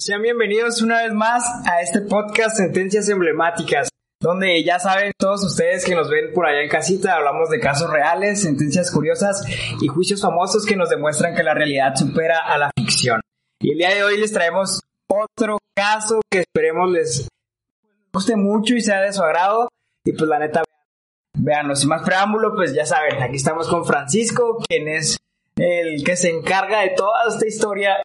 Sean bienvenidos una vez más a este podcast Sentencias Emblemáticas, donde ya saben todos ustedes que nos ven por allá en casita, hablamos de casos reales, sentencias curiosas y juicios famosos que nos demuestran que la realidad supera a la ficción. Y el día de hoy les traemos otro caso que esperemos les guste mucho y sea de su agrado. Y pues la neta, veanlo sin más preámbulo, pues ya saben, aquí estamos con Francisco, quien es el que se encarga de toda esta historia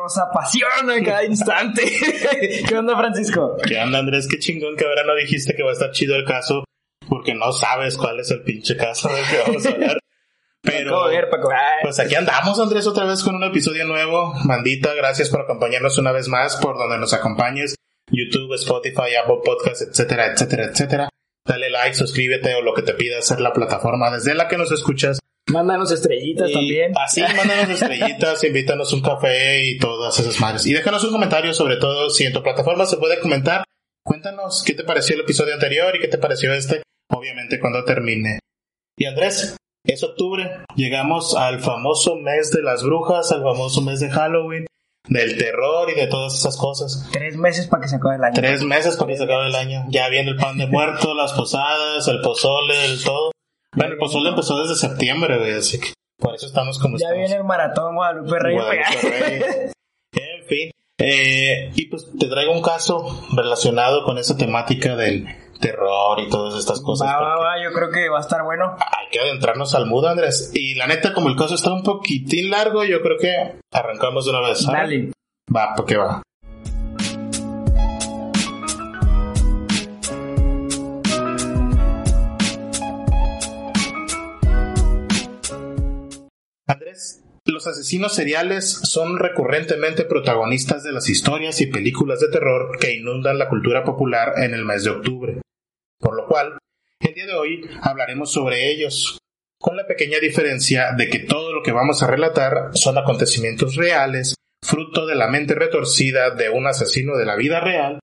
nos apasiona en cada instante. ¿Qué onda, Francisco? ¿Qué onda, Andrés? Qué chingón que ahora no dijiste que va a estar chido el caso, porque no sabes cuál es el pinche caso del que vamos a hablar. Pero, pues aquí andamos, Andrés, otra vez con un episodio nuevo. Mandita, gracias por acompañarnos una vez más, por donde nos acompañes. YouTube, Spotify, Apple Podcasts, etcétera, etcétera, etcétera. Dale like, suscríbete o lo que te pida hacer la plataforma desde la que nos escuchas. Mándanos estrellitas también. Así, mándanos estrellitas, invítanos un café y todas esas madres. Y déjanos un comentario, sobre todo si en tu plataforma se puede comentar. Cuéntanos qué te pareció el episodio anterior y qué te pareció este, obviamente cuando termine. Y Andrés, es octubre, llegamos al famoso mes de las brujas, al famoso mes de Halloween, del terror y de todas esas cosas. Tres meses para que se acabe el año. Tres meses para que se acabe el año. Ya viene el pan de muerto, las posadas, el pozole, el todo. Bueno, el pozole empezó desde septiembre, güey, así que por eso estamos como ya viene el maratón Guadalupe Reyes. Guadalupe en fin. Eh, y pues te traigo un caso relacionado con esa temática del terror y todas estas cosas. Va, va, va, yo creo que va a estar bueno. Hay que adentrarnos al mood, Andrés. Y la neta, como el caso está un poquitín largo, yo creo que arrancamos de una vez. ¿sabes? Dale. Va, porque va. Andrés, los asesinos seriales son recurrentemente protagonistas de las historias y películas de terror que inundan la cultura popular en el mes de octubre. Por lo cual, el día de hoy hablaremos sobre ellos, con la pequeña diferencia de que todo lo que vamos a relatar son acontecimientos reales, fruto de la mente retorcida de un asesino de la vida real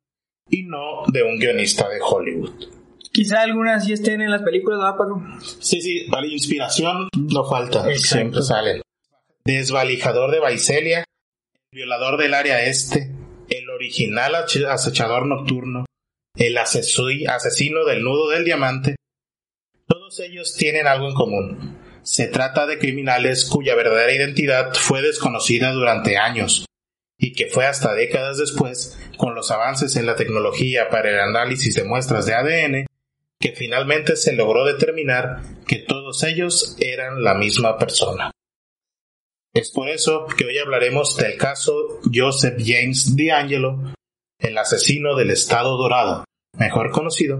y no de un guionista de Hollywood. Quizá algunas sí estén en las películas, ¿no, Paco? Sí, sí, vale, inspiración no falta, siempre sale. Desvalijador de Baicelia, violador del área este, el original acechador nocturno, el asesino del nudo del diamante. Todos ellos tienen algo en común. Se trata de criminales cuya verdadera identidad fue desconocida durante años y que fue hasta décadas después, con los avances en la tecnología para el análisis de muestras de ADN, que finalmente se logró determinar que todos ellos eran la misma persona. Es por eso que hoy hablaremos del caso Joseph James D'Angelo, el asesino del Estado Dorado, mejor conocido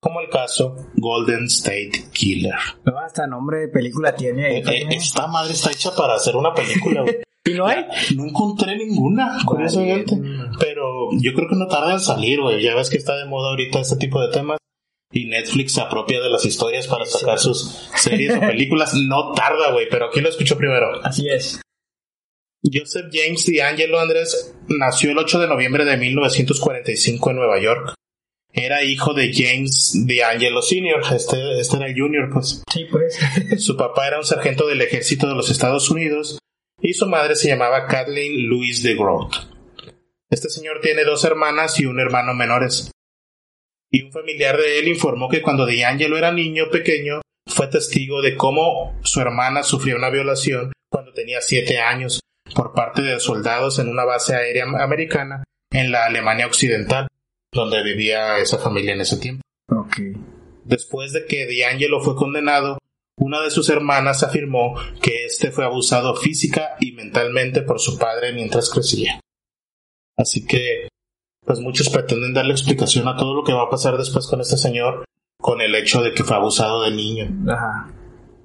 como el caso Golden State Killer. No, hasta nombre de película tiene. Eh, eh, esta madre está hecha para hacer una película. ¿Y no hay? No encontré ninguna, curiosamente. Pero yo creo que no tarda en salir, güey. Ya ves que está de moda ahorita este tipo de temas y Netflix se apropia de las historias para sacar sus series o películas. No tarda, güey, pero ¿quién lo escuchó primero? Así es. Joseph James DeAngelo Andrés nació el 8 de noviembre de 1945 en Nueva York. Era hijo de James DeAngelo Sr., este, este era el Junior, pues. Sí, pues. su papá era un sargento del ejército de los Estados Unidos y su madre se llamaba Kathleen Louise de Groot. Este señor tiene dos hermanas y un hermano menores y un familiar de él informó que cuando D'Angelo era niño pequeño fue testigo de cómo su hermana sufrió una violación cuando tenía siete años por parte de soldados en una base aérea americana en la Alemania Occidental, donde vivía esa familia en ese tiempo. Después de que D'Angelo fue condenado, una de sus hermanas afirmó que éste fue abusado física y mentalmente por su padre mientras crecía. Así que pues muchos pretenden darle explicación a todo lo que va a pasar después con este señor, con el hecho de que fue abusado de niño. Ajá.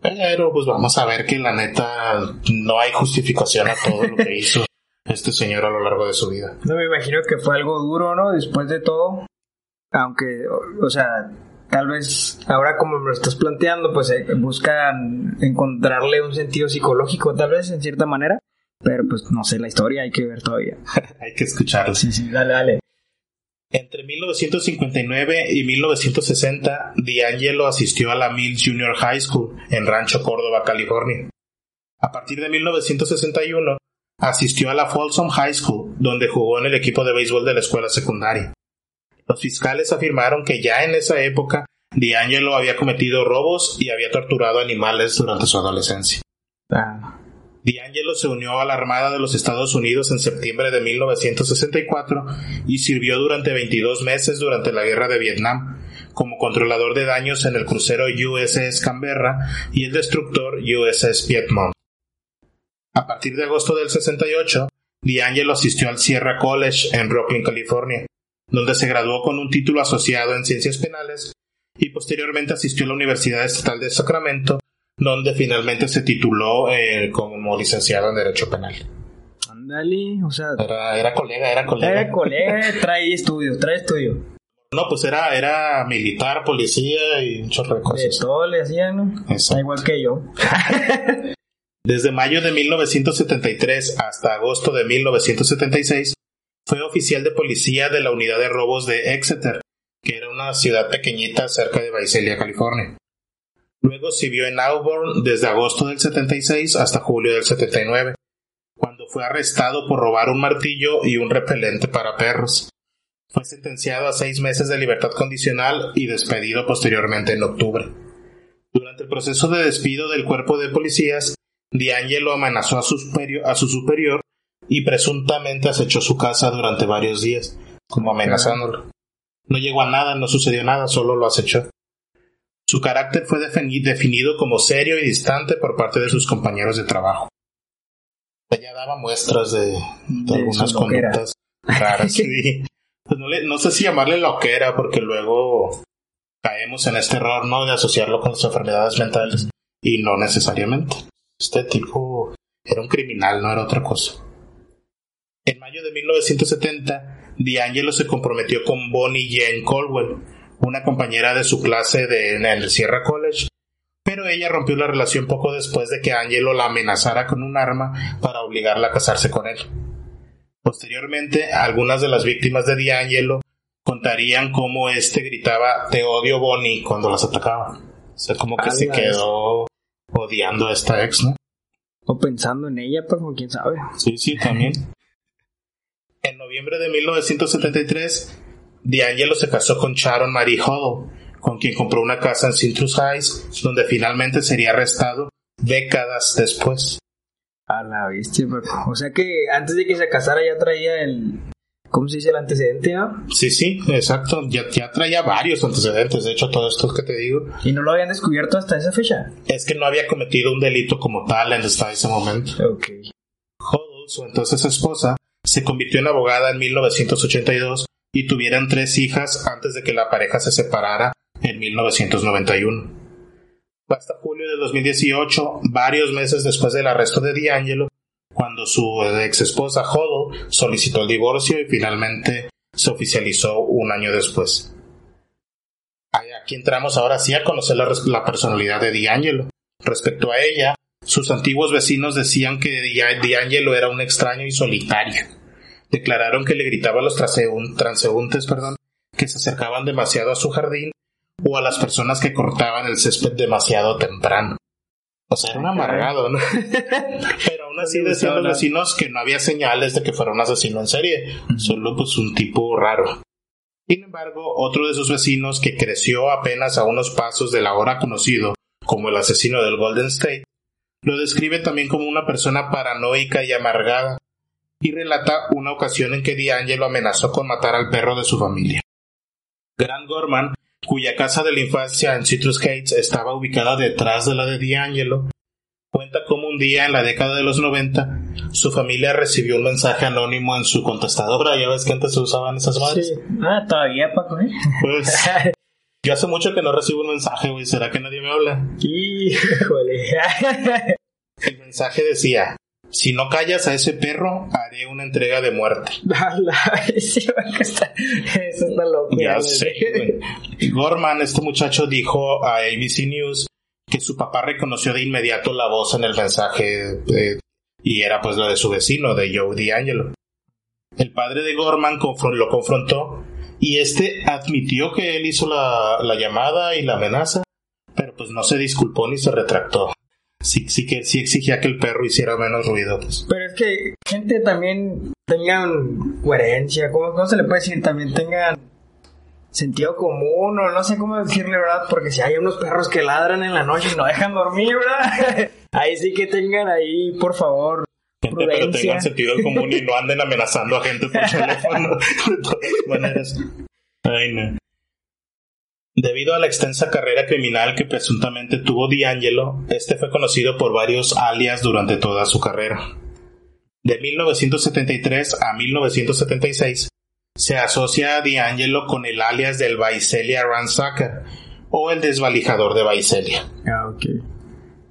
Pero pues vamos a ver que la neta no hay justificación a todo lo que hizo este señor a lo largo de su vida. No me imagino que fue algo duro, ¿no? Después de todo, aunque, o, sea, tal vez ahora como me lo estás planteando, pues eh, buscan encontrarle un sentido psicológico, tal vez en cierta manera, pero pues no sé la historia, hay que ver todavía. hay que escucharlo. Sí, sí, dale, dale. Entre 1959 y 1960, D'Angelo asistió a la Mills Junior High School en Rancho Córdoba, California. A partir de 1961, asistió a la Folsom High School, donde jugó en el equipo de béisbol de la escuela secundaria. Los fiscales afirmaron que ya en esa época D'Angelo había cometido robos y había torturado animales durante su adolescencia. Ah. D'Angelo se unió a la Armada de los Estados Unidos en septiembre de 1964 y sirvió durante 22 meses durante la Guerra de Vietnam como controlador de daños en el crucero USS Canberra y el destructor USS Piedmont. A partir de agosto del 68, D'Angelo asistió al Sierra College en Brooklyn, California, donde se graduó con un título asociado en ciencias penales y posteriormente asistió a la Universidad Estatal de Sacramento donde finalmente se tituló eh, como licenciado en Derecho Penal. Ándale, o sea... Era, colega, era colega. Era colega, trae estudio, trae estudio. No, pues era, era militar, policía y un chorro de cosas. De todo le hacían, ¿no? Exacto. Igual que yo. Desde mayo de 1973 hasta agosto de 1976, fue oficial de policía de la unidad de robos de Exeter, que era una ciudad pequeñita cerca de Visalia, California. Luego sirvió en Auburn desde agosto del 76 hasta julio del 79, cuando fue arrestado por robar un martillo y un repelente para perros. Fue sentenciado a seis meses de libertad condicional y despedido posteriormente en octubre. Durante el proceso de despido del cuerpo de policías, D'Angelo amenazó a su, superior, a su superior y presuntamente acechó su casa durante varios días, como amenazándolo. No llegó a nada, no sucedió nada, solo lo acechó. Su carácter fue definido como serio y distante por parte de sus compañeros de trabajo. Ella daba muestras de, algunas conductas raras. Pues no, sé si llamarle loquera, porque luego caemos en este error, ¿no? De asociarlo con las enfermedades mentales. Y no necesariamente. Este tipo era un criminal, no era otra cosa. En mayo de 1970, D'Angelo se comprometió con Bonnie Jane Colwell, una compañera de su clase de, en el Sierra College, pero ella rompió la relación poco después de que Angelo la amenazara con un arma para obligarla a casarse con él. Posteriormente, algunas de las víctimas de D'Angelo contarían cómo éste gritaba Te odio Bonnie cuando las atacaba. O sea, como que se quedó odiando a esta ex, ¿no? O pensando en ella, pero quién sabe. Sí, sí, también. en noviembre de 1973, D'Angelo se casó con Sharon Marie Huddle, con quien compró una casa en Citrus Heights, donde finalmente sería arrestado décadas después. A la bestia, o sea que antes de que se casara ya traía el, ¿cómo se dice el antecedente? ¿no? Sí, sí, exacto. Ya, ya, traía varios antecedentes, de hecho, todos estos que te digo. ¿Y no lo habían descubierto hasta esa fecha? Es que no había cometido un delito como tal hasta ese momento. Ok. Huddle, su entonces esposa, se convirtió en abogada en 1982 y tuvieran tres hijas antes de que la pareja se separara en 1991. Hasta julio de 2018, varios meses después del arresto de D'Angelo, cuando su ex esposa Hodel solicitó el divorcio y finalmente se oficializó un año después. Aquí entramos ahora sí a conocer la, la personalidad de D'Angelo. Respecto a ella, sus antiguos vecinos decían que D'Angelo era un extraño y solitario declararon que le gritaba a los transeúntes perdón, que se acercaban demasiado a su jardín o a las personas que cortaban el césped demasiado temprano. O sea, era un amargado, ¿no? Pero aún así decían los vecinos que no había señales de que fuera un asesino en serie, solo pues un tipo raro. Sin embargo, otro de sus vecinos, que creció apenas a unos pasos del ahora conocido como el asesino del Golden State, lo describe también como una persona paranoica y amargada, y relata una ocasión en que D'Angelo amenazó con matar al perro de su familia. Grant Gorman, cuya casa de la infancia en Citrus Heights estaba ubicada detrás de la de D'Angelo, cuenta cómo un día en la década de los 90 su familia recibió un mensaje anónimo en su contestadora. Ya ves que antes se usaban esas madres. Sí. Ah, todavía, Paco, ¿eh? Pues. Yo hace mucho que no recibo un mensaje, güey. ¿Será que nadie me habla? Híjole. El mensaje decía: si no callas a ese perro, haré una entrega de muerte. eso está loco. Ya sé, Gorman, este muchacho, dijo a ABC News que su papá reconoció de inmediato la voz en el mensaje eh, y era pues la de su vecino, de Joe D'Angelo. El padre de Gorman lo confrontó y este admitió que él hizo la, la llamada y la amenaza, pero pues no se disculpó ni se retractó sí, sí que sí exigía que el perro hiciera menos ruido. Pues. Pero es que gente también tengan coherencia, ¿cómo, se le puede decir? También tengan sentido común o no sé cómo decirle, ¿verdad? Porque si hay unos perros que ladran en la noche y no dejan dormir, ¿verdad? ahí sí que tengan ahí, por favor. Gente, pero tengan sentido común y no anden amenazando a gente por teléfono de todas maneras. Ay, no. Debido a la extensa carrera criminal que presuntamente tuvo D'Angelo, este fue conocido por varios alias durante toda su carrera. De 1973 a 1976, se asocia a D'Angelo con el alias del Visalia Ransacker o el desvalijador de Visalia. Ah,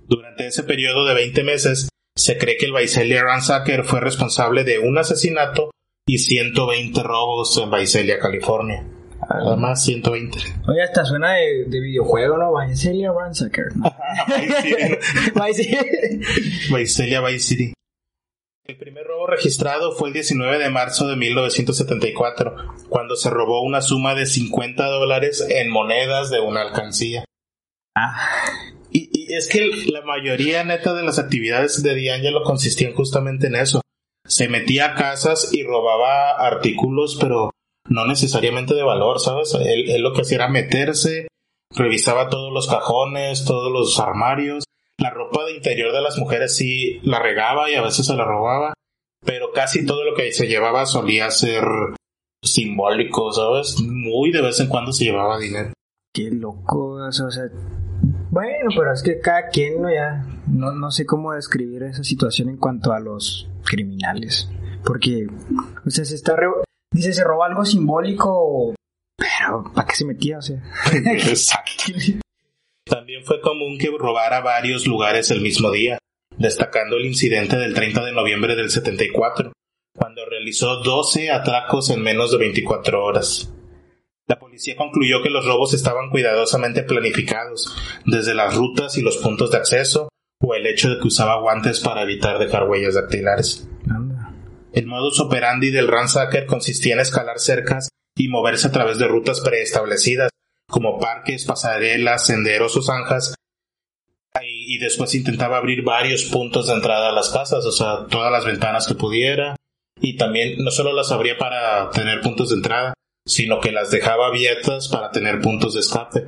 Durante ese periodo de 20 meses, se cree que el Visalia Ransacker fue responsable de un asesinato y 120 robos en Visalia, California. Además, 120. Oye, hasta suena de, videojuego, ¿no? Vicelia Ransacker. Vicelia Vice City. El primer robo registrado fue el 19 de marzo de 1974, cuando se robó una suma de 50 dólares en monedas de una alcancía. Ah. Y, y, es que la mayoría neta de las actividades de D'Angelo consistían justamente en eso. Se metía a casas y robaba artículos, pero no necesariamente de valor, ¿sabes? Él, lo que hacía era meterse, revisaba todos los cajones, todos los armarios, la ropa de interior de las mujeres sí la regaba y a veces se la robaba, pero casi todo lo que se llevaba solía ser simbólico, ¿sabes? Muy de vez en cuando se llevaba dinero. Qué loco, o sea, bueno, pero es que cada quien, ¿no? Ya, no, no sé cómo describir esa situación en cuanto a los criminales, porque, o sea, se está... Dice, se robó algo simbólico, pero ¿para qué se metía? O sea. Exacto. También fue común que robara varios lugares el mismo día, destacando el incidente del 30 de noviembre del 74, cuando realizó 12 atracos en menos de 24 horas. La policía concluyó que los robos estaban cuidadosamente planificados, desde las rutas y los puntos de acceso, o el hecho de que usaba guantes para evitar dejar huellas dactilares. El modus operandi del ransacker consistía en escalar cercas y moverse a través de rutas preestablecidas, como parques, pasarelas, senderos o zanjas, y después intentaba abrir varios puntos de entrada a las casas, o sea, todas las ventanas que pudiera, y también no solo las abría para tener puntos de entrada, sino que las dejaba abiertas para tener puntos de escape.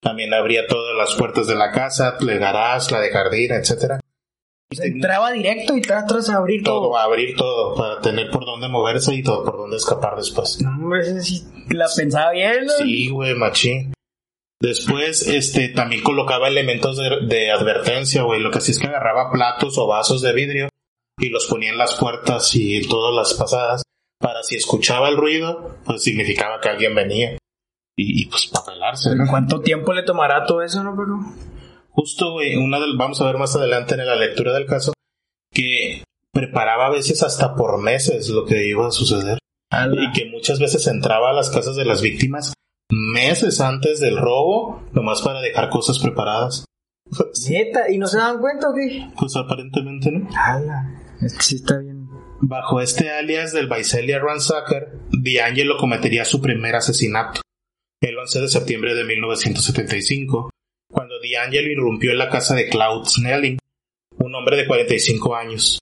También abría todas las puertas de la casa, el garage, la de jardín, etcétera, entraba directo y tras tras abrir todo. Todo, abrir todo, para tener por dónde moverse y todo por dónde escapar después. No, hombre, sí, la pensaba bien, ¿no? Sí, güey, machín. Después, este, también colocaba elementos de, de advertencia, güey. Lo que hacía es que agarraba platos o vasos de vidrio y los ponía en las puertas y en todas las pasadas para si escuchaba el ruido, pues significaba que alguien venía. Y, y pues para pelarse. ¿Cuánto tiempo le tomará todo eso, no, pero? Justo, una vamos a ver más adelante en la lectura del caso, que preparaba a veces hasta por meses lo que iba a suceder. Y que muchas veces entraba a las casas de las víctimas meses antes del robo, nomás para dejar cosas preparadas. ¿Neta? ¿Y no se dan cuenta o qué? Pues aparentemente no. Sí está bien. Bajo este alias del Visalia Ransacker, D'Angelo cometería su primer asesinato. El 11 de septiembre de 1975, cuando D'Angelo irrumpió en la casa de Claude Snelling, un hombre de 45 años.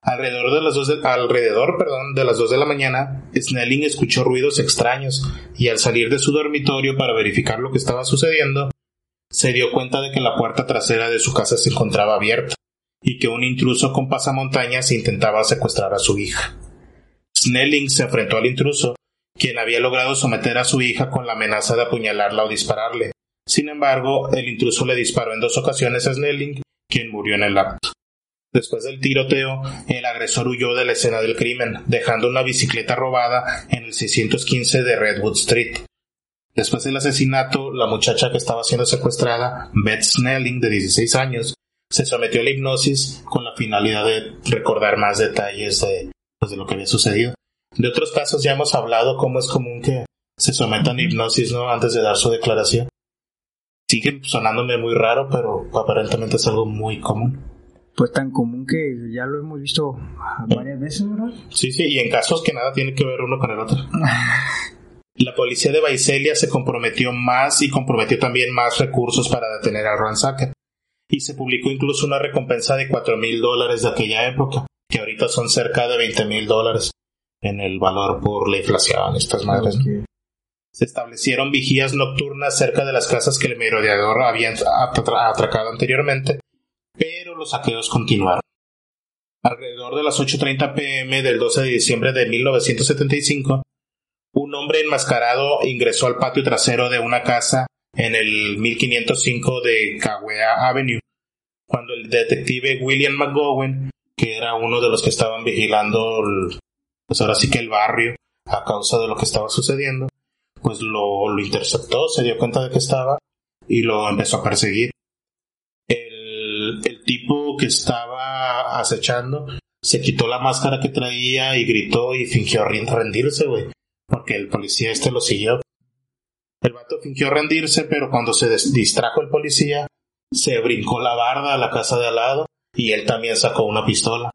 Alrededor de las dos de, alrededor, perdón, de las 2 de la mañana, Snelling escuchó ruidos extraños y al salir de su dormitorio para verificar lo que estaba sucediendo, se dio cuenta de que la puerta trasera de su casa se encontraba abierta y que un intruso con pasamontañas intentaba secuestrar a su hija. Snelling se enfrentó al intruso, quien había logrado someter a su hija con la amenaza de apuñalarla o dispararle, sin embargo, el intruso le disparó en dos ocasiones a Snelling, quien murió en el acto. Después del tiroteo, el agresor huyó de la escena del crimen, dejando una bicicleta robada en el 615 de Redwood Street. Después del asesinato, la muchacha que estaba siendo secuestrada, Beth Snelling, de 16 años, se sometió a la hipnosis con la finalidad de recordar más detalles de, pues, de lo que había sucedido. De otros casos ya hemos hablado cómo es común que se sometan a hipnosis ¿no? antes de dar su declaración. Sigue sonándome muy raro, pero aparentemente es algo muy común. Pues tan común que ya lo hemos visto varias veces, ¿verdad? Sí, sí, y en casos que nada tiene que ver uno con el otro. La policía de Vaiselia se comprometió más y comprometió también más recursos para detener a Ransacker. Y se publicó incluso una recompensa de cuatro mil dólares de aquella época, que ahorita son cerca de veinte mil dólares en el valor por la inflación, estas madres. Se establecieron vigías nocturnas cerca de las casas que el merodeador había atracado anteriormente, pero los saqueos continuaron. Alrededor de las 8.30 pm del 12 de diciembre de 1975, un hombre enmascarado ingresó al patio trasero de una casa en el 1505 de Cahuea Avenue, cuando el detective William McGowan, que era uno de los que estaban vigilando, pues ahora sí que el barrio, a causa de lo que estaba sucediendo, pues lo, lo interceptó, se dio cuenta de que estaba y lo empezó a perseguir. El, el tipo que estaba acechando se quitó la máscara que traía y gritó y fingió rendirse, güey porque el policía este lo siguió. El vato fingió rendirse, pero cuando se distrajo el policía, se brincó la barda a la casa de al lado y él también sacó una pistola.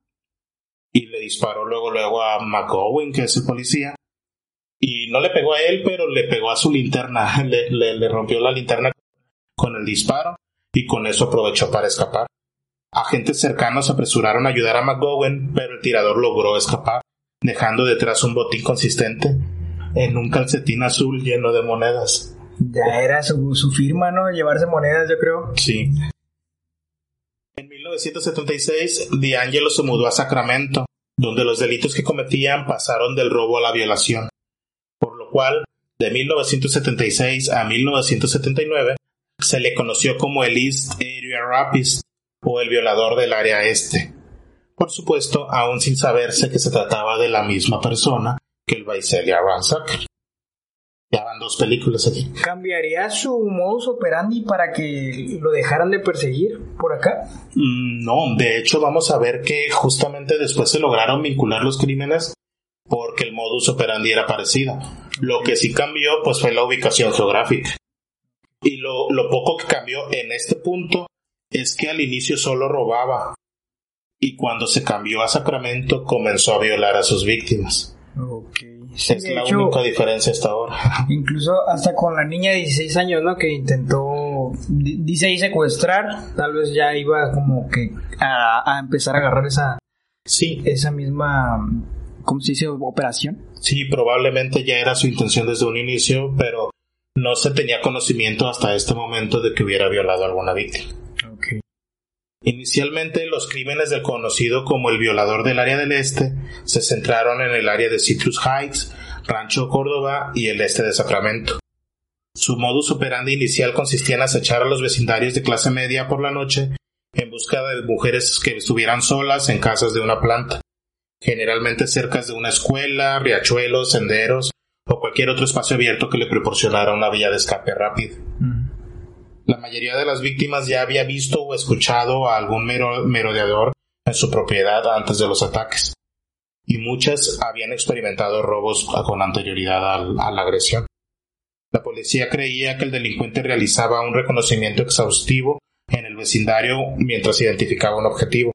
Y le disparó luego luego a McGowan, que es el policía. Y no le pegó a él, pero le pegó a su linterna. Le, le rompió la linterna con el disparo y con eso aprovechó para escapar. Agentes cercanos apresuraron a ayudar a McGowan, pero el tirador logró escapar, dejando detrás un botín consistente en un calcetín azul lleno de monedas. Ya era su, su firma, ¿no? Llevarse monedas, yo creo. Sí. En 1976, D'Angelo se mudó a Sacramento, donde los delitos que cometían pasaron del robo a la violación, lo cual, de 1976 a 1979, se le conoció como el East Area Rapist, o el violador del área este. Por supuesto, aún sin saberse que se trataba de la misma persona, que el Visalia Ransacker. Ya van dos películas aquí. ¿Cambiaría su modus operandi para que lo dejaran de perseguir por acá? Mm, no, de hecho vamos a ver que justamente después se lograron vincular los crímenes porque el modus operandi era parecido. Lo que sí cambió pues fue la ubicación geográfica. Y lo, lo poco que cambió en este punto es que al inicio solo robaba y cuando se cambió a Sacramento comenzó a violar a sus víctimas. Ok. es la única diferencia hasta ahora. Incluso hasta con la niña de 16 años, ¿no? Que intentó, dice ahí secuestrar, tal vez ya iba como que a, empezar a agarrar esa, sí. esa misma, ¿cómo se dice? Operación. Sí, probablemente ya era su intención desde un inicio, pero no se tenía conocimiento hasta este momento de que hubiera violado a alguna víctima. Inicialmente los crímenes del conocido como el violador del área del este se centraron en el área de Citrus Heights, Rancho Córdoba y el este de Sacramento. Su modus operandi inicial consistía en acechar a los vecindarios de clase media por la noche en busca de mujeres que estuvieran solas en casas de una planta, generalmente cerca de una escuela, riachuelos, senderos o cualquier otro espacio abierto que le proporcionara una vía de escape rápida. La mayoría de las víctimas ya había visto o escuchado a algún merodeador en su propiedad antes de los ataques, y muchas habían experimentado robos con anterioridad a la agresión. La policía creía que el delincuente realizaba un reconocimiento exhaustivo en el vecindario mientras identificaba un objetivo,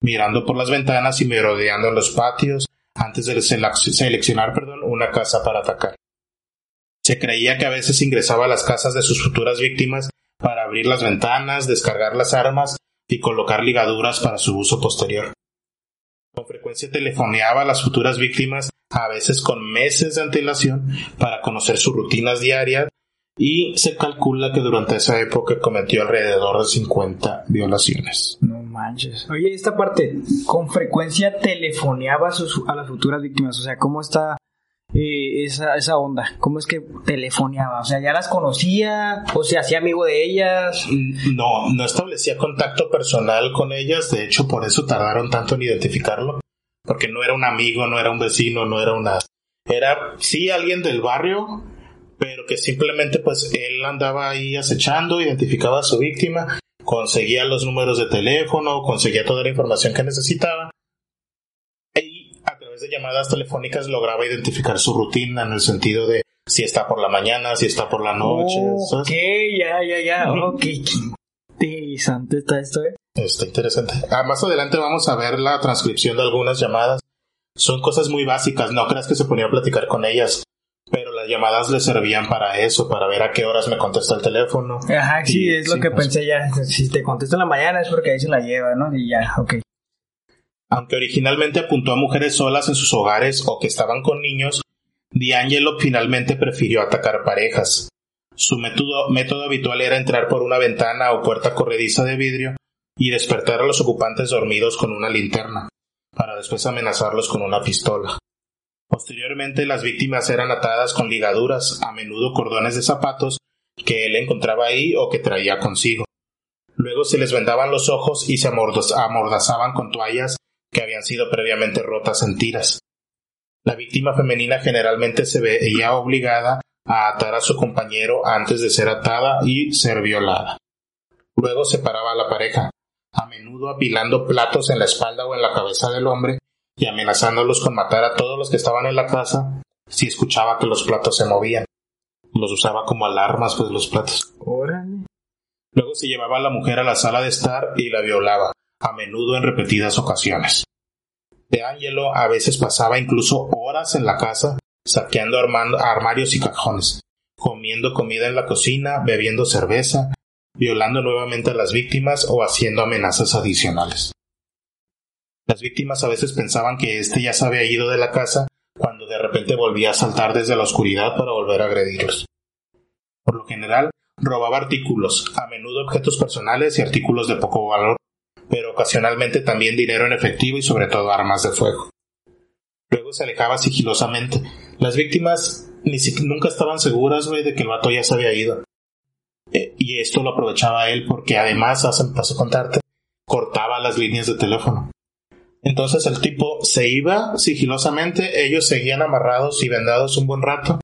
mirando por las ventanas y merodeando los patios antes de seleccionar una casa para atacar. Se creía que a veces ingresaba a las casas de sus futuras víctimas para abrir las ventanas, descargar las armas y colocar ligaduras para su uso posterior. Con frecuencia telefoneaba a las futuras víctimas, a veces con meses de antelación, para conocer sus rutinas diarias y se calcula que durante esa época cometió alrededor de 50 violaciones. Manches. Oye, esta parte, con frecuencia telefoneaba a, sus, a las futuras víctimas, o sea, ¿cómo está eh, esa, esa onda? ¿Cómo es que telefoneaba? O sea, ¿ya las conocía? ¿O se hacía amigo de ellas? No, no establecía contacto personal con ellas, de hecho por eso tardaron tanto en identificarlo, porque no era un amigo, no era un vecino, no era una... Era sí alguien del barrio, pero que simplemente pues él andaba ahí acechando, identificaba a su víctima, conseguía los números de teléfono, conseguía toda la información que necesitaba y a través de llamadas telefónicas lograba identificar su rutina en el sentido de si está por la mañana, si está por la noche. Ok, ya, ya, ya. Ok, qué interesante está esto, ¿eh? Está interesante. Ah, más adelante vamos a ver la transcripción de algunas llamadas. Son cosas muy básicas, no creas que se ponía a platicar con ellas. Las llamadas le servían para eso, para ver a qué horas me contesta el teléfono. Ajá, sí, Y- es lo sí, que pues, pensé ya. Si te contesto en la mañana es porque ahí se la lleva, ¿no? Y ya, ok. Aunque originalmente apuntó a mujeres solas en sus hogares o que estaban con niños, D'Angelo finalmente prefirió atacar parejas. Su método, método habitual era entrar por una ventana o puerta corrediza de vidrio y despertar a los ocupantes dormidos con una linterna, para después amenazarlos con una pistola. Posteriormente las víctimas eran atadas con ligaduras, a menudo cordones de zapatos, que él encontraba ahí o que traía consigo. Luego se les vendaban los ojos y se amordazaban con toallas que habían sido previamente rotas en tiras. La víctima femenina generalmente se veía obligada a atar a su compañero antes de ser atada y ser violada. Luego separaba a la pareja, a menudo apilando platos en la espalda o en la cabeza del hombre y amenazándolos con matar a todos los que estaban en la casa si escuchaba que los platos se movían. Los usaba como alarmas, pues los platos. Órale. Luego se llevaba a la mujer a la sala de estar y la violaba, a menudo en repetidas ocasiones. De Angelo a veces pasaba incluso horas en la casa, saqueando armando- armarios y cajones, comiendo comida en la cocina, bebiendo cerveza, violando nuevamente a las víctimas o haciendo amenazas adicionales. Las víctimas a veces pensaban que éste ya se había ido de la casa cuando de repente volvía a saltar desde la oscuridad para volver a agredirlos. Por lo general, robaba artículos, a menudo objetos personales y artículos de poco valor, pero ocasionalmente también dinero en efectivo y sobre todo armas de fuego. Luego se alejaba sigilosamente. Las víctimas ni si- nunca estaban seguras, de que el vato ya se había ido. Eh, y esto lo aprovechaba él porque además, hacen paso contarte, cortaba las líneas de teléfono. Entonces el tipo se iba sigilosamente, ellos seguían amarrados y vendados un buen rato.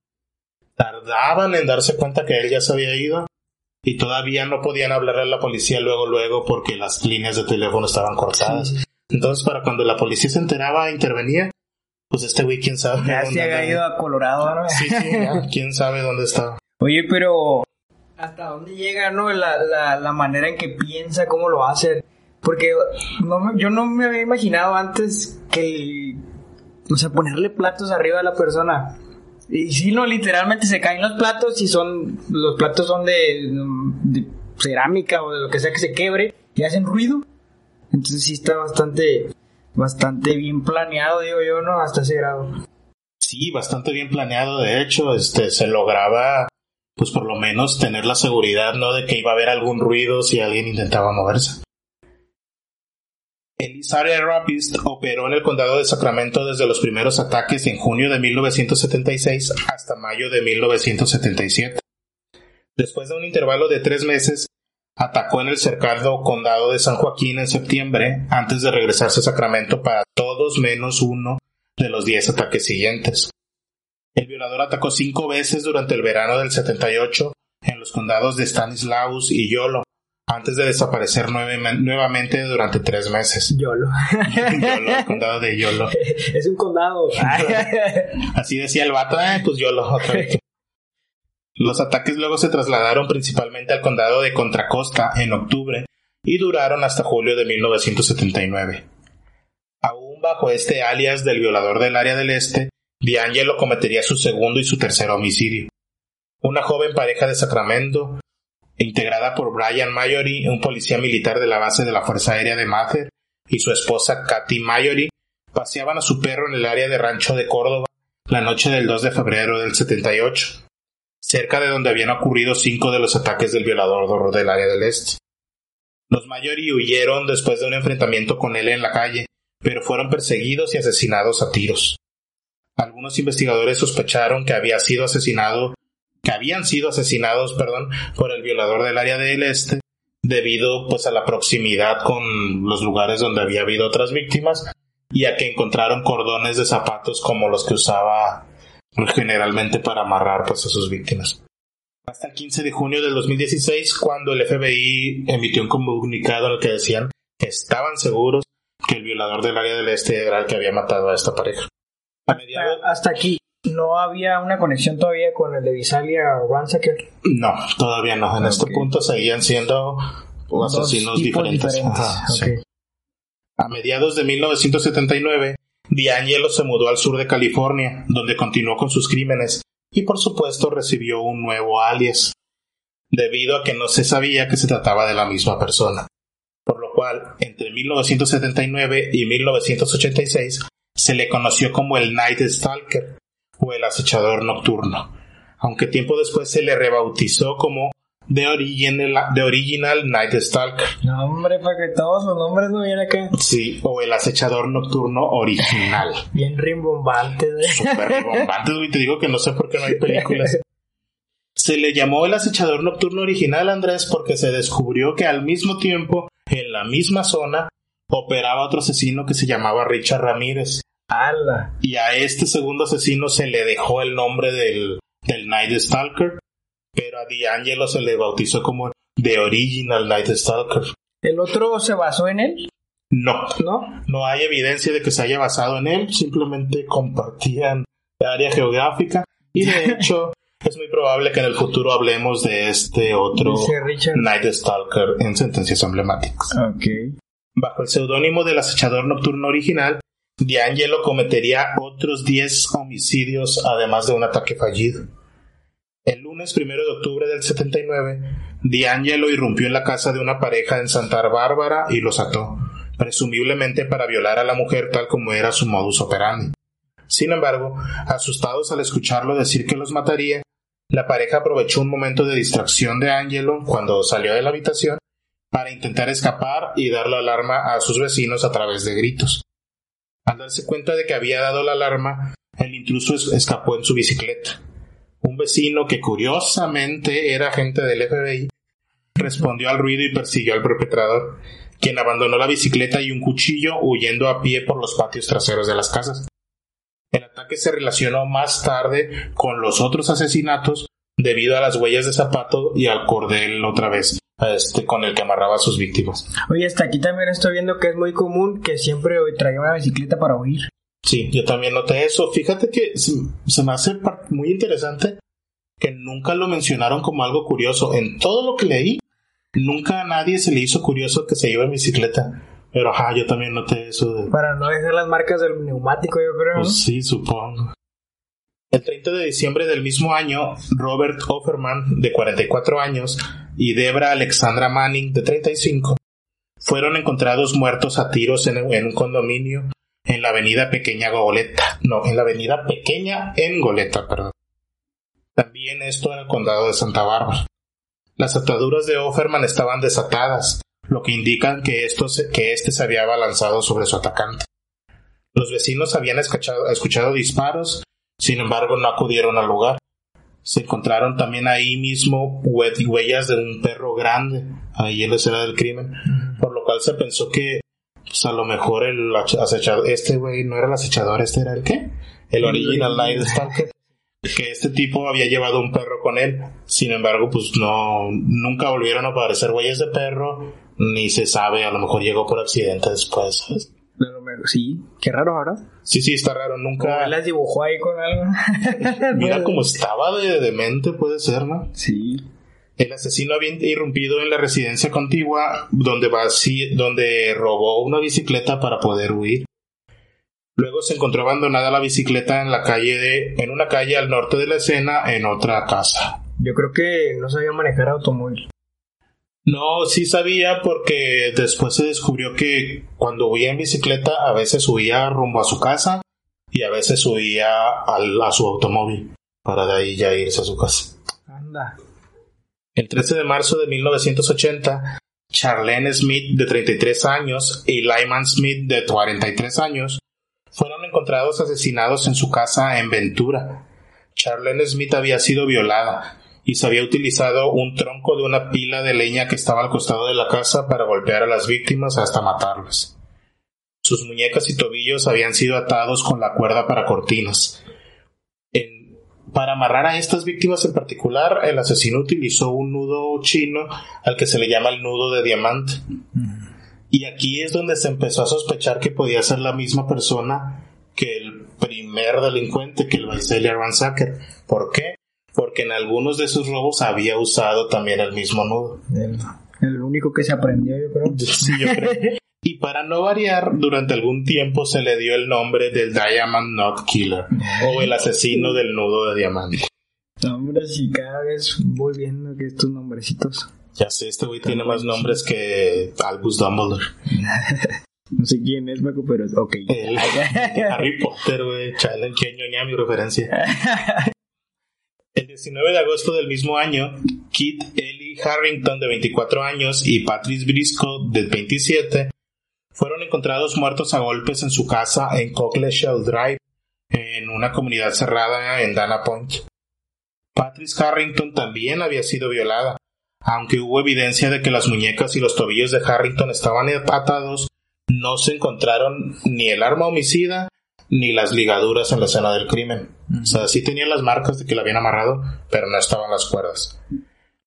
Tardaban en darse cuenta que él ya se había ido y todavía no podían hablarle a la policía luego luego porque las líneas de teléfono estaban cortadas. Sí. Entonces para cuando la policía se enteraba e intervenía, pues este güey quién sabe. Ya dónde se había ido a Colorado, ¿no? Sí, sí, ya, quién sabe dónde estaba. Oye, pero ¿hasta dónde llega, no? La, la, la manera en que piensa, cómo lo hace. Porque yo no me había imaginado antes que, o sea, ponerle platos arriba a la persona. Y si no, literalmente se caen los platos y son, los platos son de, de cerámica o de lo que sea que se quebre y hacen ruido. Entonces sí está bastante, bastante bien planeado, digo yo, ¿no? Hasta ese grado. Sí, bastante bien planeado, de hecho, este se lograba pues por lo menos tener la seguridad, ¿no? De que iba a haber algún ruido si alguien intentaba moverse. Elisaria Rapist operó en el condado de Sacramento desde los primeros ataques en junio de 1976 hasta mayo de 1977. Después de un intervalo de tres meses, atacó en el cercado condado de San Joaquín en septiembre, antes de regresarse a Sacramento para todos menos uno de los diez ataques siguientes. El violador atacó cinco veces durante el verano del 78 en los condados de Stanislaus y Yolo, antes de desaparecer nueve- nuevamente durante tres meses. Yolo. Yolo, el condado de Yolo. es un condado. Así decía el vato, eh, pues Yolo otra vez. Los ataques luego se trasladaron principalmente al condado de Contra Costa en octubre y duraron hasta julio de 1979. Aún bajo este alias del violador del área del este, D'Angelo cometería su segundo y su tercer homicidio. Una joven pareja de Sacramento, integrada por Brian Mayory, un policía militar de la base de la Fuerza Aérea de Mather, y su esposa Kathy Mayory, paseaban a su perro en el área de Rancho de Córdoba la noche del 2 de febrero del 78, cerca de donde habían ocurrido cinco de los ataques del violador del área del este. Los Mayory huyeron después de un enfrentamiento con él en la calle, pero fueron perseguidos y asesinados a tiros. Algunos investigadores sospecharon que había sido asesinado, que habían sido asesinados, perdón, por el violador del área del este, debido pues a la proximidad con los lugares donde había habido otras víctimas y a que encontraron cordones de zapatos como los que usaba generalmente para amarrar pues a sus víctimas. hasta el 15 de junio del 2016 cuando el FBI emitió un comunicado en el que decían que estaban seguros que el violador del área del este era el que había matado a esta pareja. hasta, aquí, ¿no había una conexión todavía con el de Visalia Ransacker? No, todavía no. En este punto seguían siendo asesinos diferentes. A mediados de 1979, D'Angelo se mudó al sur de California, donde continuó con sus crímenes y por supuesto recibió un nuevo alias, debido a que no se sabía que se trataba de la misma persona. Por lo cual, entre 1979 y 1986 se le conoció como el Night Stalker o el acechador nocturno, aunque tiempo después se le rebautizó como The Original, The Original Night Stalker. No, hombre, para que todos los nombres no vienen acá. Sí, o el acechador nocturno original. Bien rimbombante, güey. Súper rimbombante, güey. Te digo que no sé por qué no hay películas. Se le llamó el acechador nocturno original, Andrés, porque se descubrió que al mismo tiempo, en la misma zona, operaba otro asesino que se llamaba Richard Ramírez. Y a este segundo asesino se le dejó el nombre del, del Night Stalker pero a D'Angelo se le bautizó como The Original Night Stalker. ¿El otro se basó en él? No. ¿No? No hay evidencia de que se haya basado en él, simplemente compartían área geográfica y de hecho es muy probable que en el futuro hablemos de este otro Night Stalker en sentencias emblemáticas. Okay. Bajo el seudónimo del acechador nocturno original, D'Angelo cometería otros 10 homicidios además de un ataque fallido. El lunes primero de octubre del 79, D'Angelo irrumpió en la casa de una pareja en Santa Bárbara y los ató, presumiblemente para violar a la mujer tal como era su modus operandi. Sin embargo, asustados al escucharlo decir que los mataría, la pareja aprovechó un momento de distracción de Angelo cuando salió de la habitación para intentar escapar y dar la alarma a sus vecinos a través de gritos. Al darse cuenta de que había dado la alarma, el intruso escapó en su bicicleta. Un vecino que curiosamente era agente del FBI respondió al ruido y persiguió al perpetrador, quien abandonó la bicicleta y un cuchillo huyendo a pie por los patios traseros de las casas. El ataque se relacionó más tarde con los otros asesinatos debido a las huellas de zapato y al cordel otra vez este, con el que amarraba a sus víctimas. Oye, hasta aquí también estoy viendo que es muy común que siempre traía una bicicleta para huir. Sí, yo también noté eso. Fíjate que se me hace muy interesante que nunca lo mencionaron como algo curioso. En todo lo que leí, nunca a nadie se le hizo curioso que se iba en bicicleta. Pero ajá, yo también noté eso. De... Para no dejar las marcas del neumático, yo creo. Pues sí, supongo. El 30 de diciembre del mismo año, Robert Offerman, de 44 años, y Debra Alexandra Manning, de 35, fueron encontrados muertos a tiros en, un condominio en la avenida Pequeña Goleta. No, en la avenida Pequeña en Goleta, perdón. También esto en el condado de Santa Bárbara. Las ataduras de Offerman estaban desatadas, lo que indica que, éste se había abalanzado sobre su atacante. Los vecinos habían escuchado disparos, sin embargo no acudieron al lugar. Se encontraron también ahí mismo huellas de un perro grande, ahí en la escena del crimen, por lo cual se pensó que pues a lo mejor el acechador, este güey no era el acechador, este era el qué? El original Night Stalker. que este tipo había llevado un perro con él. Sin embargo, pues no, nunca volvieron a aparecer huellas de perro, ni se sabe, a lo mejor llegó por accidente después, ¿sabes? Sí, qué raro ahora. Sí, sí, está raro, nunca. las dibujó ahí con algo. Mira cómo estaba de demente, puede ser, ¿no? Sí. El asesino había irrumpido en la residencia contigua donde, donde robó una bicicleta para poder huir. Luego se encontró abandonada la bicicleta en la calle de, en una calle al norte de la escena en otra casa. Yo creo que no sabía manejar automóvil. No, sí sabía porque después se descubrió que cuando huía en bicicleta a veces subía rumbo a su casa y a veces subía a su automóvil para de ahí ya irse a su casa. Anda. El 13 de marzo de 1980, Charlene Smith, de 33 años, y Lyman Smith, de 43 años, fueron encontrados asesinados en su casa en Ventura. Charlene Smith había sido violada y se había utilizado un tronco de una pila de leña que estaba al costado de la casa para golpear a las víctimas hasta matarlas. Sus muñecas y tobillos habían sido atados con la cuerda para cortinas Para amarrar a estas víctimas en particular, el asesino utilizó un nudo chino al que se le llama el nudo de diamante. Y aquí es donde se empezó a sospechar que podía ser la misma persona que el primer delincuente, que el Vaiselia Ransacker. ¿Por qué? Porque en algunos de sus robos había usado también el mismo nudo. El, único que se aprendió, yo creo. Sí, yo creo. Y para no variar, durante algún tiempo se le dio el nombre del Diamond Knot Killer o el asesino del nudo de diamante. Hombre, si cada vez voy viendo que estos nombrecitos. Ya sé, este güey tiene más nombres que Albus Dumbledore. no sé quién es, Marco, pero ok. Harry Potter, güey. Chale, que ñoña mi referencia. El 19 de agosto del mismo año, Kit Ellie Harrington, de 24 años, y Patrice Briscoe, de 27, fueron encontrados muertos a golpes en su casa en Shell Drive, en una comunidad cerrada en Dana Point. Patrice Harrington también había sido violada, aunque hubo evidencia de que las muñecas y los tobillos de Harrington estaban atados, no se encontraron ni el arma homicida ni las ligaduras en la escena del crimen. O sea, sí tenían las marcas de que la habían amarrado, pero no estaban las cuerdas.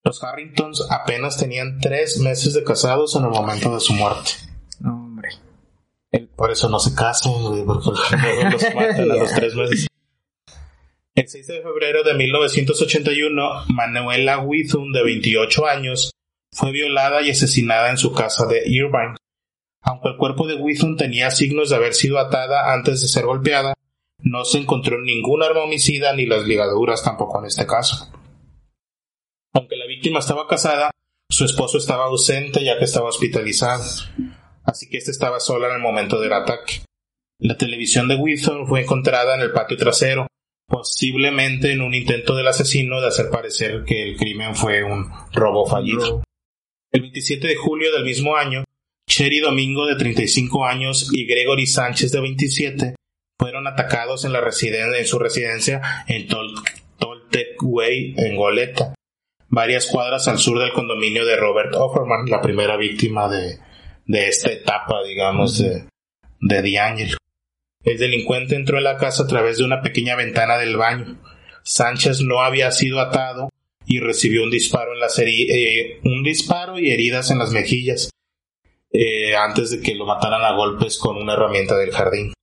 Los Harringtons apenas tenían tres meses de casados en el momento de su muerte. Por eso no se casan, porque los matan a los tres meses. El 6 de febrero de 1981, Manuela Withum, de 28 años, fue violada y asesinada en su casa de Irvine. Aunque el cuerpo de Withum tenía signos de haber sido atada antes de ser golpeada, no se encontró ningún arma homicida ni las ligaduras tampoco en este caso. Aunque la víctima estaba casada, su esposo estaba ausente ya que estaba hospitalizado así que ésta estaba sola en el momento del ataque. La televisión de Wilson fue encontrada en el patio trasero, posiblemente en un intento del asesino de hacer parecer que el crimen fue un robo fallido. El 27 de julio del mismo año, Cherry Domingo de 35 años y Gregory Sánchez de 27 fueron atacados en, su residencia en Toltec Way en Goleta, varias cuadras al sur del condominio de Robert Offerman, la primera víctima de, esta etapa, digamos, de, de El delincuente entró en la casa a través de una pequeña ventana del baño. Sánchez no había sido atado y recibió un disparo en las eh, un disparo y heridas en las mejillas eh, antes de que lo mataran a golpes con una herramienta del jardín.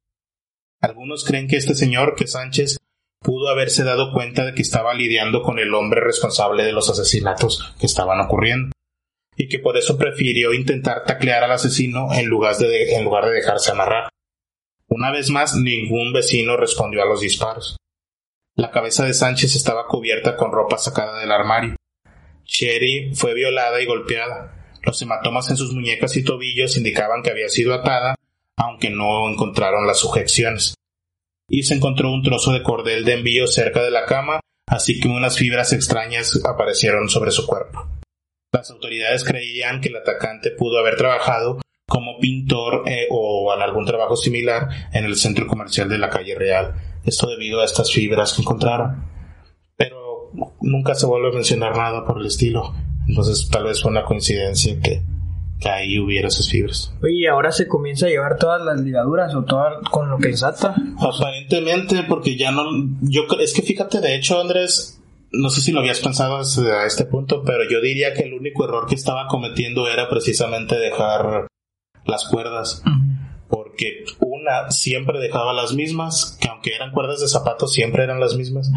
Algunos creen que este señor, que Sánchez, pudo haberse dado cuenta de que estaba lidiando con el hombre responsable de los asesinatos que estaban ocurriendo y que por eso prefirió intentar taclear al asesino en lugar de, en lugar de dejarse amarrar. Una vez más, ningún vecino respondió a los disparos. La cabeza de Sánchez estaba cubierta con ropa sacada del armario. Cherry fue violada y golpeada. Los hematomas en sus muñecas y tobillos indicaban que había sido atada, aunque no encontraron las sujeciones. Y se encontró un trozo de cordel de envío cerca de la cama, así que unas fibras extrañas aparecieron sobre su cuerpo. Las autoridades creían que el atacante pudo haber trabajado como pintor eh, o en algún trabajo similar en el centro comercial de la calle Real. Esto debido a estas fibras que encontraron. Pero nunca se vuelve a mencionar nada por el estilo. Entonces tal vez fue una coincidencia que, ahí hubiera esas fibras. ¿y ahora se comienza a llevar todas las ligaduras o todo con lo que les ata? Aparentemente, porque ya no... Yo, es que fíjate, de hecho, Andrés, no sé si lo habías pensado a este punto, pero yo diría que el único error que estaba cometiendo era precisamente dejar las cuerdas. Porque una siempre dejaba las mismas, que aunque eran cuerdas de zapatos, siempre eran las mismas.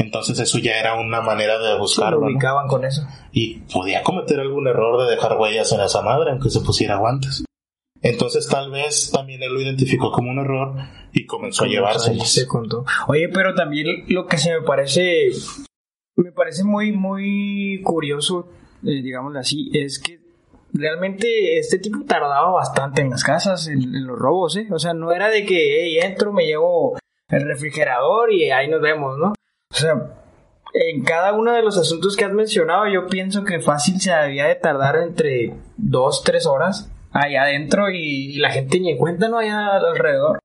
Entonces eso ya era una manera de buscarlo. Se ubicaban con eso. Y podía cometer algún error de dejar huellas en esa madre, aunque se pusiera guantes. Entonces tal vez también él lo identificó como un error y comenzó a llevarse. Oye, pero también lo que se me parece me parece muy, muy curioso, eh, digámoslo así, es que realmente este tipo tardaba bastante en las casas, en, los robos, ¿eh? O sea, no era de que, hey, entro, me llevo el refrigerador y ahí nos vemos, ¿no? O sea, en cada uno de los asuntos que has mencionado, yo pienso que fácil se debía de tardar entre dos, tres horas allá adentro y, la gente ni en cuenta no allá alrededor.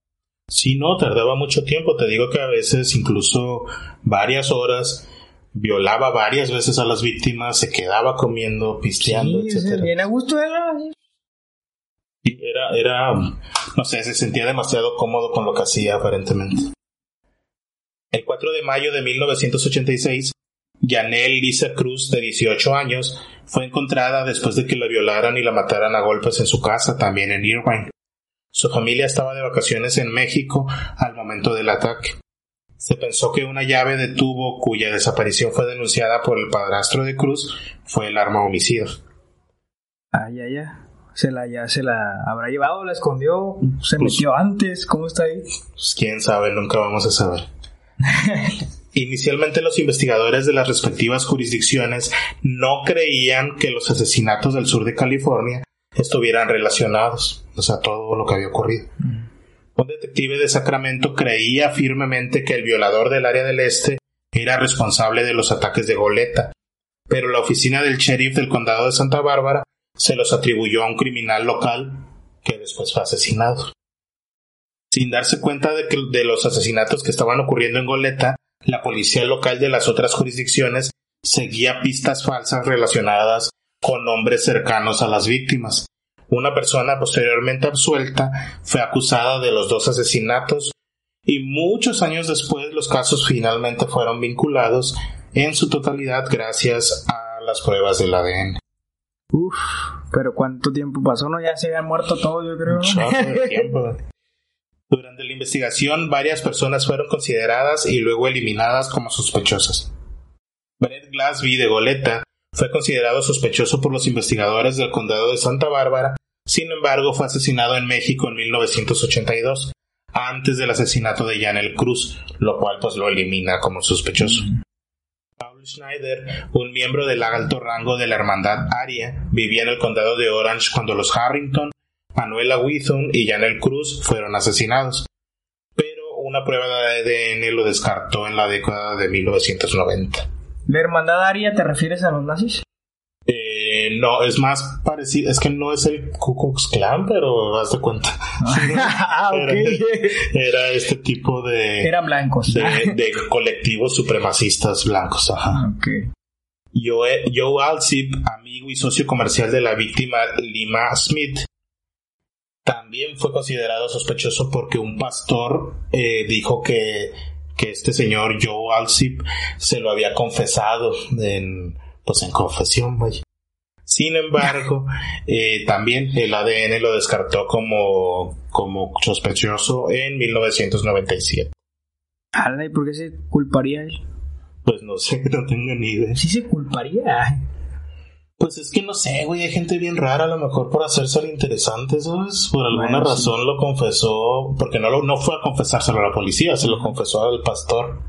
Sí, no, tardaba mucho tiempo. Te digo que a veces incluso varias horas violaba varias veces a las víctimas, se quedaba comiendo, pisteando, sí, etcétera. Bien a gusto Era, era, no sé, se sentía demasiado cómodo con lo que hacía aparentemente. El 4 de mayo de 1986, Janelle Lisa Cruz, de 18 años, fue encontrada después de que la violaran y la mataran a golpes en su casa, también en Irvine. Su familia estaba de vacaciones en México al momento del ataque. Se pensó que una llave de tubo cuya desaparición fue denunciada por el padrastro de Cruz fue el arma homicida. Ah, ya, ya. Se la, ya se la habrá llevado, la escondió, se Pues- metió antes, ¿cómo está ahí? Pues quién sabe, nunca vamos a saber. Inicialmente los investigadores de las respectivas jurisdicciones no creían que los asesinatos del sur de California estuvieran relacionados, o sea, todo lo que había ocurrido. Un detective de Sacramento creía firmemente que el violador del área del este era responsable de los ataques de Goleta, pero la oficina del sheriff del condado de Santa Bárbara se los atribuyó a un criminal local que después fue asesinado. Sin darse cuenta de, que, de los asesinatos que estaban ocurriendo en Goleta, la policía local de las otras jurisdicciones seguía pistas falsas relacionadas con nombres cercanos a las víctimas. Una persona posteriormente absuelta fue acusada de los dos asesinatos y muchos años después los casos finalmente fueron vinculados en su totalidad gracias a las pruebas del ADN. Uf, pero ¿cuánto tiempo pasó? No, ya se habían muerto todos, yo creo. Tiempo. Durante la investigación, varias personas fueron consideradas y luego eliminadas como sospechosas. Brett Glasby de Goleta fue considerado sospechoso por los investigadores del condado de Santa Bárbara, sin embargo fue asesinado en México en 1982, antes del asesinato de Janel Cruz, lo cual pues lo elimina como sospechoso. Paul Schneider, un miembro del alto rango de la hermandad Aria, vivía en el condado de Orange cuando los Harrington Manuela Withon y Janel Cruz fueron asesinados, pero una prueba de ADN lo descartó en la década de 1990. ¿La hermandad aria te refieres a los nazis? Eh, no, es más parecido, es que no es el Ku Klux Klan, pero haz de cuenta. ah, ok. Era, era este tipo de, Eran blancos. de, de colectivos supremacistas blancos. Ajá. ok. Joe, Joe Alsip, amigo y socio comercial de la víctima Lima Smith, también fue considerado sospechoso porque un pastor eh, dijo que, que este señor Joe Alsip se lo había confesado en, pues en confesión, vaya. Sin embargo, eh, también el ADN lo descartó como, como sospechoso en 1997. Ala, ¿y por qué se culparía él? Pues no sé, no tengo ni idea. Sí se culparía. Pues es que no sé, güey, hay gente bien rara, a lo mejor por hacerse al interesante, ¿sabes? Por alguna Bueno, sí. razón lo confesó, porque no, lo, no fue a confesárselo a la policía, se lo confesó al pastor.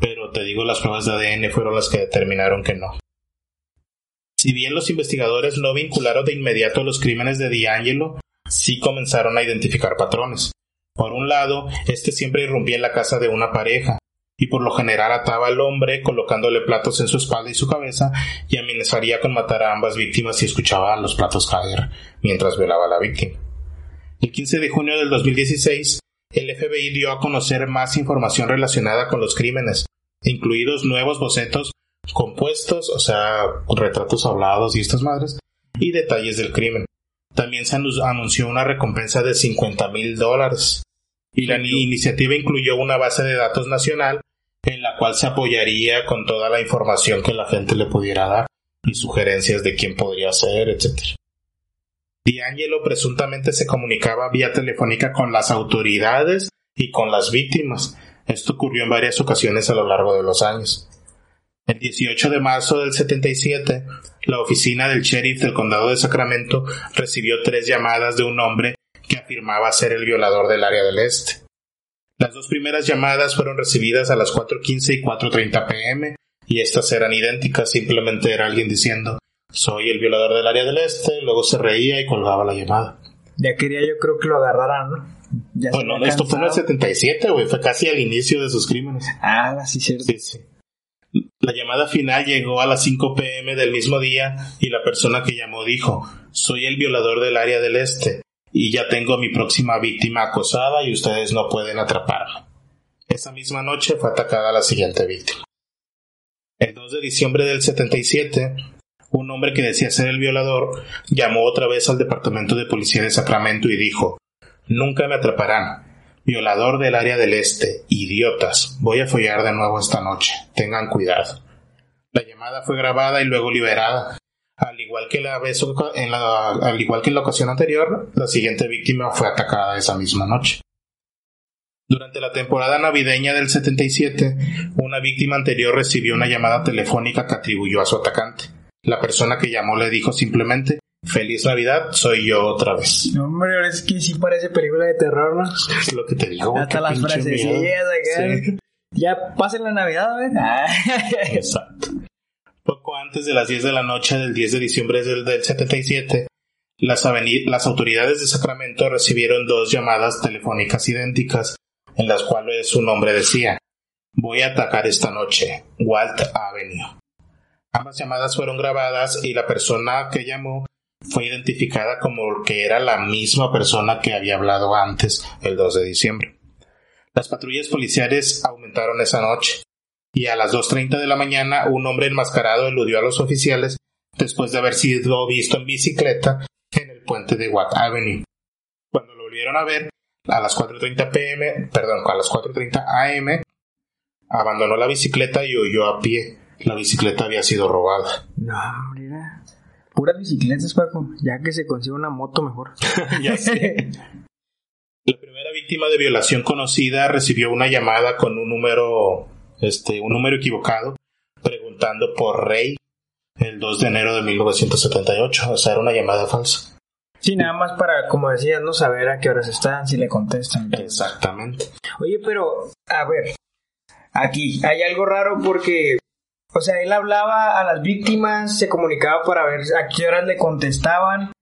Pero te digo, las pruebas de ADN fueron las que determinaron que no. Si bien los investigadores no vincularon de inmediato los crímenes de D'Angelo, sí comenzaron a identificar patrones. Por un lado, este siempre irrumpía en la casa de una pareja, y por lo general ataba al hombre colocándole platos en su espalda y su cabeza y amenazaría con matar a ambas víctimas si escuchaba los platos caer mientras violaba a la víctima. El 15 de junio del 2016, el FBI dio a conocer más información relacionada con los crímenes, incluidos nuevos bocetos compuestos, o sea, retratos hablados y estas madres, y detalles del crimen. También se anu- anunció una recompensa de 50 mil dólares. Y la ni- iniciativa incluyó una base de datos nacional en la cual se apoyaría con toda la información que la gente le pudiera dar y sugerencias de quién podría ser, etc. D'Angelo presuntamente se comunicaba vía telefónica con las autoridades y con las víctimas. Esto ocurrió en varias ocasiones a lo largo de los años. El 18 de marzo del 77, la oficina del sheriff del condado de Sacramento recibió tres llamadas de un hombre que afirmaba ser el violador del área del este. Las dos primeras llamadas fueron recibidas a las 4.15 y 4.30 pm y estas eran idénticas, simplemente era alguien diciendo soy el violador del área del este, luego se reía y colgaba la llamada. Ya quería yo creo que lo agarraran, ¿no? Ya Bueno, esto fue en el cansado. 77, güey, fue casi al inicio de sus crímenes. Ah, sí, cierto. Sí, sí. La llamada final llegó a las 5 pm del mismo día y la persona que llamó dijo, soy el violador del área del este y ya tengo a mi próxima víctima acosada y ustedes no pueden atraparla. Esa misma noche fue atacada la siguiente víctima. El 2 de diciembre del 77, un hombre que decía ser el violador llamó otra vez al departamento de policía de Sacramento y dijo, nunca me atraparán. Violador del área del este. Idiotas. Voy a follar de nuevo esta noche. Tengan cuidado. La llamada fue grabada y luego liberada. Al igual que la vez en la, al igual que en la ocasión anterior, la siguiente víctima fue atacada esa misma noche. Durante la temporada navideña del 77, una víctima anterior recibió una llamada telefónica que atribuyó a su atacante. La persona que llamó le dijo simplemente Feliz Navidad, soy yo otra vez. No, hombre, ahora es que sí parece película de terror, ¿no? Es lo que te digo. Hasta las frases. Sí. Ya pasen la Navidad, ¿ves? Exacto. Poco antes de las 10 de la noche del 10 de diciembre del, del 77, las, las autoridades de Sacramento recibieron dos llamadas telefónicas idénticas en las cuales su nombre decía Voy a atacar esta noche, Walt Avenue. Ambas llamadas fueron grabadas y la persona que llamó fue identificada como que era la misma persona que había hablado antes, el 2 de diciembre. Las patrullas policiales aumentaron esa noche, y a las 2.30 de la mañana un hombre enmascarado eludió a los oficiales después de haber sido visto en bicicleta en el puente de Watt Avenue. Cuando lo volvieron a ver, a las 4.30 pm, perdón, a las 4.30 am, abandonó la bicicleta y huyó a pie. La bicicleta había sido robada. No, mira. Puras bicicletas, Paco. Ya que se consigue una moto mejor. ya sé. La primera víctima de violación conocida recibió una llamada con un número, este, un número equivocado, preguntando por Rey el 2 de enero de 1978. O sea, era una llamada falsa. Sí, nada más para, como decías, no saber a qué horas están, si le contestan. Exactamente. Oye, pero, a ver, aquí hay algo raro porque o sea, él hablaba a las víctimas, se comunicaba para ver a qué horas le contestaban,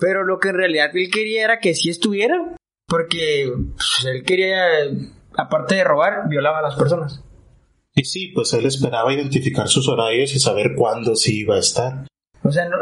pero lo que en realidad él quería era que sí estuvieran, porque pues, él quería, aparte de robar, violaba a las personas. Y sí, pues él esperaba identificar sus horarios y saber cuándo sí iba a estar. O sea, no,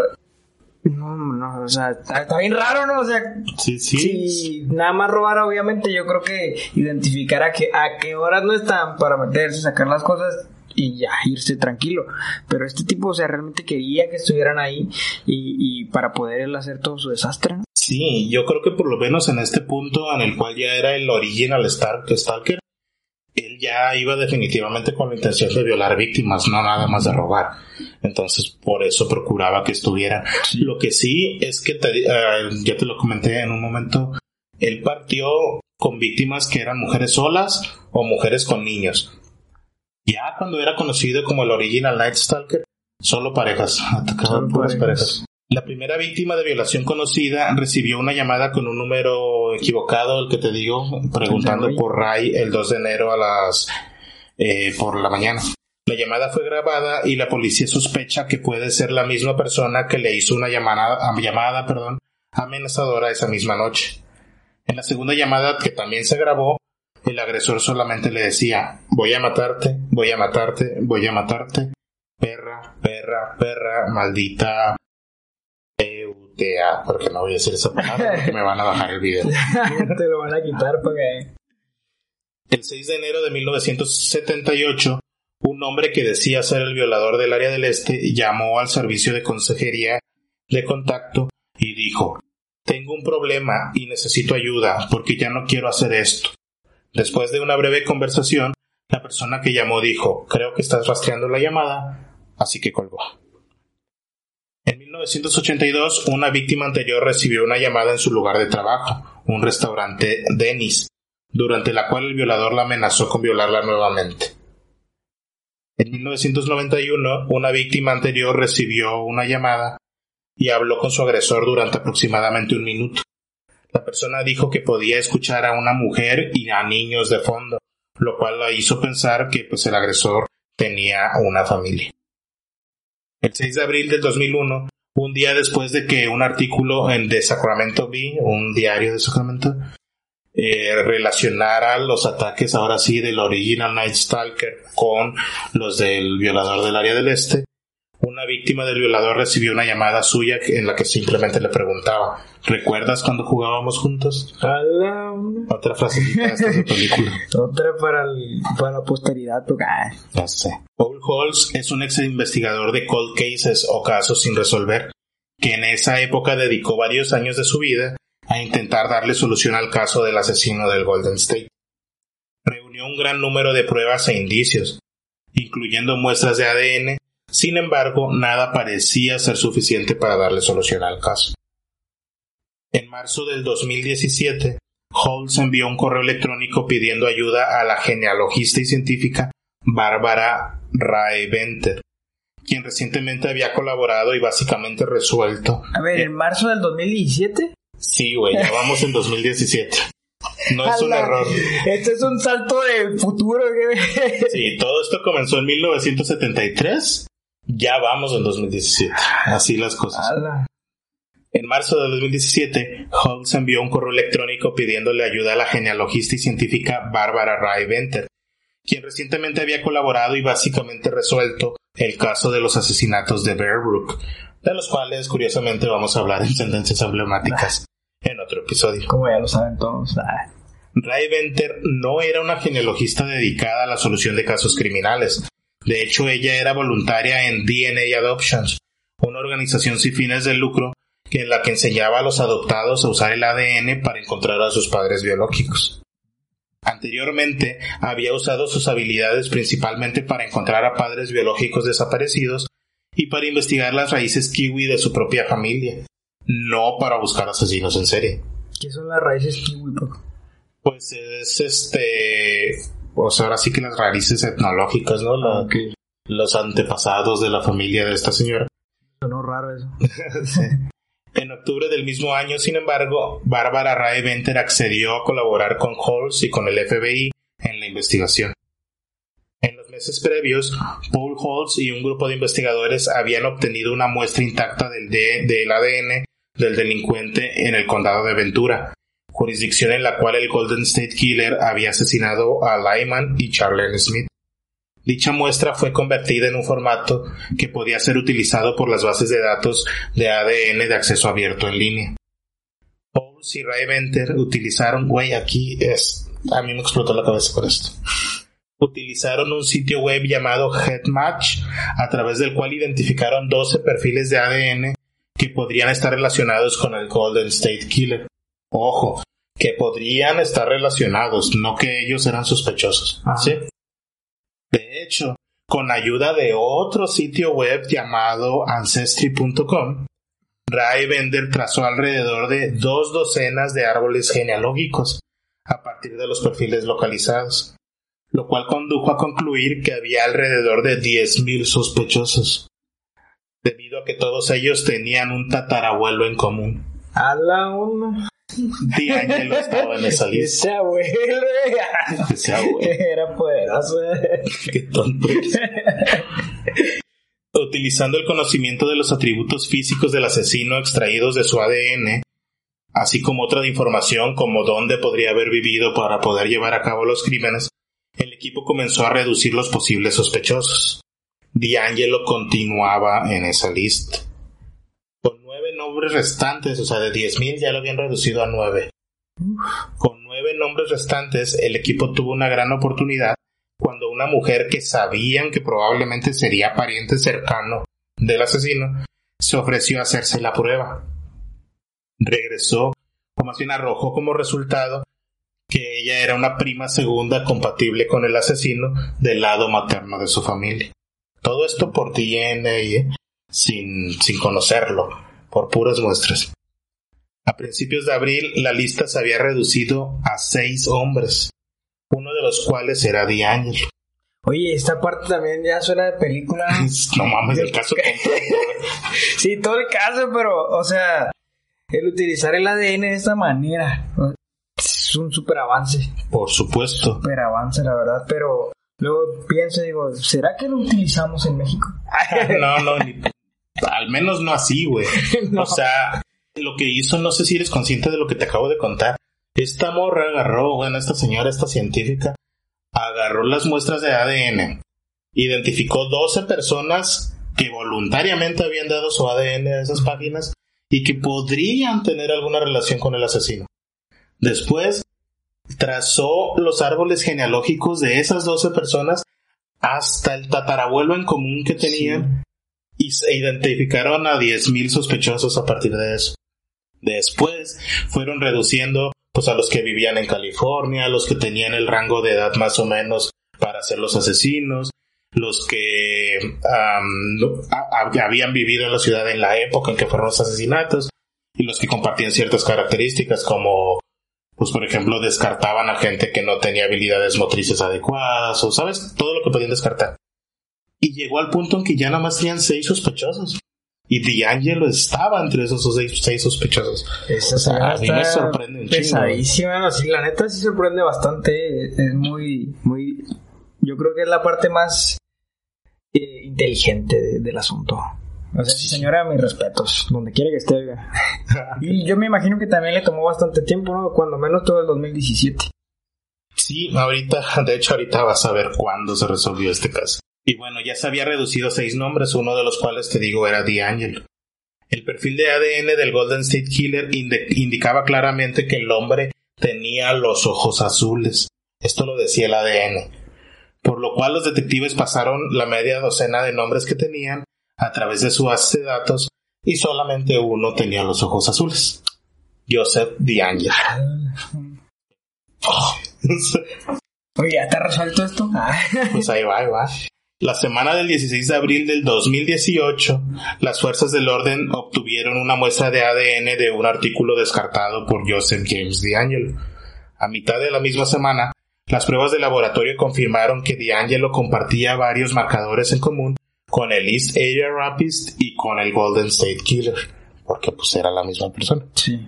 no, no, o sea, está, bien raro, ¿no? O sea, sí, sí. Si nada más robar, obviamente, yo creo que identificar a, que, a qué horas no están para meterse, sacar las cosas, y ya irse tranquilo. Pero este tipo, o sea, realmente quería que estuvieran ahí y, para poder hacer todo su desastre. Sí, yo creo que por lo menos en este punto en el cual ya era el original Stalker, él ya iba definitivamente con la intención de violar víctimas, no nada más de robar. Entonces, por eso procuraba que estuviera. Lo que sí es que, eh, ya te lo comenté en un momento, él partió con víctimas que eran mujeres solas o mujeres con niños. Ya cuando era conocido como el original Night Stalker, solo parejas, puras parejas. La primera víctima de violación conocida recibió una llamada con un número equivocado, el que te digo, preguntando por Ray el 2 de enero a las eh, por la mañana. La llamada fue grabada y la policía sospecha que puede ser la misma persona que le hizo una llamada, llamada perdón, amenazadora esa misma noche. En la segunda llamada, que también se grabó, el agresor solamente le decía, voy a matarte, voy a matarte, voy a matarte, perra, perra, perra, maldita eutea, porque no voy a decir esa palabra porque me van a bajar el video. Te lo van a quitar porque... El 6 de enero de 1978, un hombre que decía ser el violador del área del este llamó al servicio de consejería de contacto y dijo, tengo un problema y necesito ayuda porque ya no quiero hacer esto. Después de una breve conversación, la persona que llamó dijo, creo que estás rastreando la llamada, así que colgó. En 1982, una víctima anterior recibió una llamada en su lugar de trabajo, un restaurante Denis, durante la cual el violador la amenazó con violarla nuevamente. En 1991, una víctima anterior recibió una llamada y habló con su agresor durante aproximadamente un minuto. La persona dijo que podía escuchar a una mujer y a niños de fondo, lo cual la hizo pensar que pues el agresor tenía una familia. El 6 de abril del 2001, un día después de que un artículo en The Sacramento Bee, un diario de Sacramento, eh, relacionara los ataques ahora sí del original Night Stalker con los del violador del área del este, una víctima del violador recibió una llamada suya en la que simplemente le preguntaba ¿Recuerdas cuando jugábamos juntos? Otra frase de película. Otra para, para la posteridad. Ya sé. Paul Holtz es un ex investigador de cold cases o casos sin resolver, que en esa época dedicó varios años de su vida a intentar darle solución al caso del asesino del Golden State. reunió un gran número de pruebas e indicios, incluyendo muestras de ADN, sin embargo, nada parecía ser suficiente para darle solución al caso. En marzo del 2017, Holtz envió un correo electrónico pidiendo ayuda a la genealogista y científica Bárbara Raeventer, quien recientemente había colaborado y básicamente resuelto. A ver, ¿en marzo del 2017? Sí, güey, ya vamos en 2017. No es un error. Esto es un salto de futuro. sí, todo esto comenzó en 1973. Ya vamos en 2017. Así las cosas. En marzo de 2017, Holmes envió un correo electrónico pidiéndole ayuda a la genealogista y científica Bárbara Ray Venter, quien recientemente había colaborado y básicamente resuelto el caso de los asesinatos de Bear Brook, de los cuales curiosamente vamos a hablar en sentencias emblemáticas en otro episodio. Como ya lo saben todos. Ray Venter no era una genealogista dedicada a la solución de casos criminales. De hecho, ella era voluntaria en DNA Adoptions, una organización sin fines de lucro que la que enseñaba a los adoptados a usar el ADN para encontrar a sus padres biológicos. Anteriormente había usado sus habilidades principalmente para encontrar a padres biológicos desaparecidos y para investigar las raíces kiwi de su propia familia, no para buscar asesinos en serie. ¿Qué son las raíces kiwi, Pues es este. Pues ahora sí que las raíces etnológicas, ¿no? La, Los antepasados de la familia de esta señora. Sonó raro eso. En octubre del mismo año, sin embargo, Bárbara Rae Venter accedió a colaborar con Holtz y con el FBI en la investigación. En los meses previos, Paul Holtz y un grupo de investigadores habían obtenido una muestra intacta del, del ADN del delincuente en el condado de Ventura, jurisdicción en la cual el Golden State Killer había asesinado a Lyman y Charlene Smith. Dicha muestra fue convertida en un formato que podía ser utilizado por las bases de datos de ADN de acceso abierto en línea. Pauls y Ray Venter utilizaron, güey, aquí es, a mí me explotó la cabeza por esto. Utilizaron un sitio web llamado HeadMatch, a través del cual identificaron 12 perfiles de ADN que podrían estar relacionados con el Golden State Killer. Ojo, que podrían estar relacionados, no que ellos eran sospechosos. ¿sí? De hecho, con ayuda de otro sitio web llamado Ancestry.com, Ray Bender trazó alrededor de dos docenas de árboles genealógicos a partir de los perfiles localizados, lo cual condujo a concluir que había alrededor de 10.000 sospechosos, debido a que todos ellos tenían un tatarabuelo en común. A la una. D'Angelo estaba en esa lista. Ese abuelo. Ese abuelo. Era poderoso. Qué tonto. Utilizando el conocimiento de los atributos físicos del asesino extraídos de su ADN, así como otra de información como dónde podría haber vivido para poder llevar a cabo los crímenes, el equipo comenzó a reducir los posibles sospechosos. D'Angelo continuaba en esa lista nombres restantes, o sea, de 10.000 ya lo habían reducido a 9. Con nueve nombres restantes, el equipo tuvo una gran oportunidad cuando una mujer que sabían que probablemente sería pariente cercano del asesino se ofreció a hacerse la prueba. Regresó, o más bien arrojó como resultado que ella era una prima segunda compatible con el asesino del lado materno de su familia. Todo esto por DNA, ¿eh? sin, sin conocerlo por puras muestras. A principios de abril la lista se había reducido a seis hombres, uno de los cuales era D'Angelo. Oye, esta parte también ya suena de película. no mames, el caso sí, todo el caso, pero, o sea, el utilizar el ADN de esta manera es un super avance. Por supuesto. Super avance, la verdad, pero luego pienso y digo, ¿será que lo utilizamos en México? no, no, ni al menos no así, güey. O sea, lo que hizo, no sé si eres consciente de lo que te acabo de contar. Esta morra agarró, bueno, esta señora, esta científica, agarró las muestras de ADN, identificó 12 personas que voluntariamente habían dado su ADN a esas páginas y que podrían tener alguna relación con el asesino. Después, trazó los árboles genealógicos de esas 12 personas hasta el tatarabuelo en común que tenían y se identificaron a 10.000 sospechosos a partir de eso. Después fueron reduciendo pues a los que vivían en California, los que tenían el rango de edad más o menos para ser los asesinos, los que habían vivido en la ciudad en la época en que fueron los asesinatos y los que compartían ciertas características como pues por ejemplo descartaban a gente que no tenía habilidades motrices adecuadas o sabes todo lo que podían descartar y llegó al punto en que ya nada más tenían seis sospechosos y D'Angelo estaba entre esos seis, sospechosos. Esa a mí me sorprende un pesadísima, sí, la neta sí sorprende bastante, es muy, muy, yo creo que es la parte más eh, inteligente del asunto. O sea, señora, mis respetos, donde quiera que esté. y yo me imagino que también le tomó bastante tiempo, ¿no? Cuando menos todo el 2017. Sí, ahorita, de hecho, ahorita vas a ver cuándo se resolvió este caso. Y bueno, ya se había reducido a seis nombres, uno de los cuales te digo era D'Angelo. El perfil de ADN del Golden State Killer indicaba claramente que el hombre tenía los ojos azules. Esto lo decía el ADN. Por lo cual los detectives pasaron la media docena de nombres que tenían a través de su base de datos y solamente uno tenía los ojos azules. Joseph D'Angelo. Oye, ¿ya te ha resuelto esto? pues ahí va, ahí va. La semana del 16 de abril del 2018, las fuerzas del orden obtuvieron una muestra de ADN de un artículo descartado por Joseph James D'Angelo. A mitad de la misma semana, las pruebas de laboratorio confirmaron que D'Angelo compartía varios marcadores en común con el East Area Rapist y con el Golden State Killer, porque pues era la misma persona. Sí.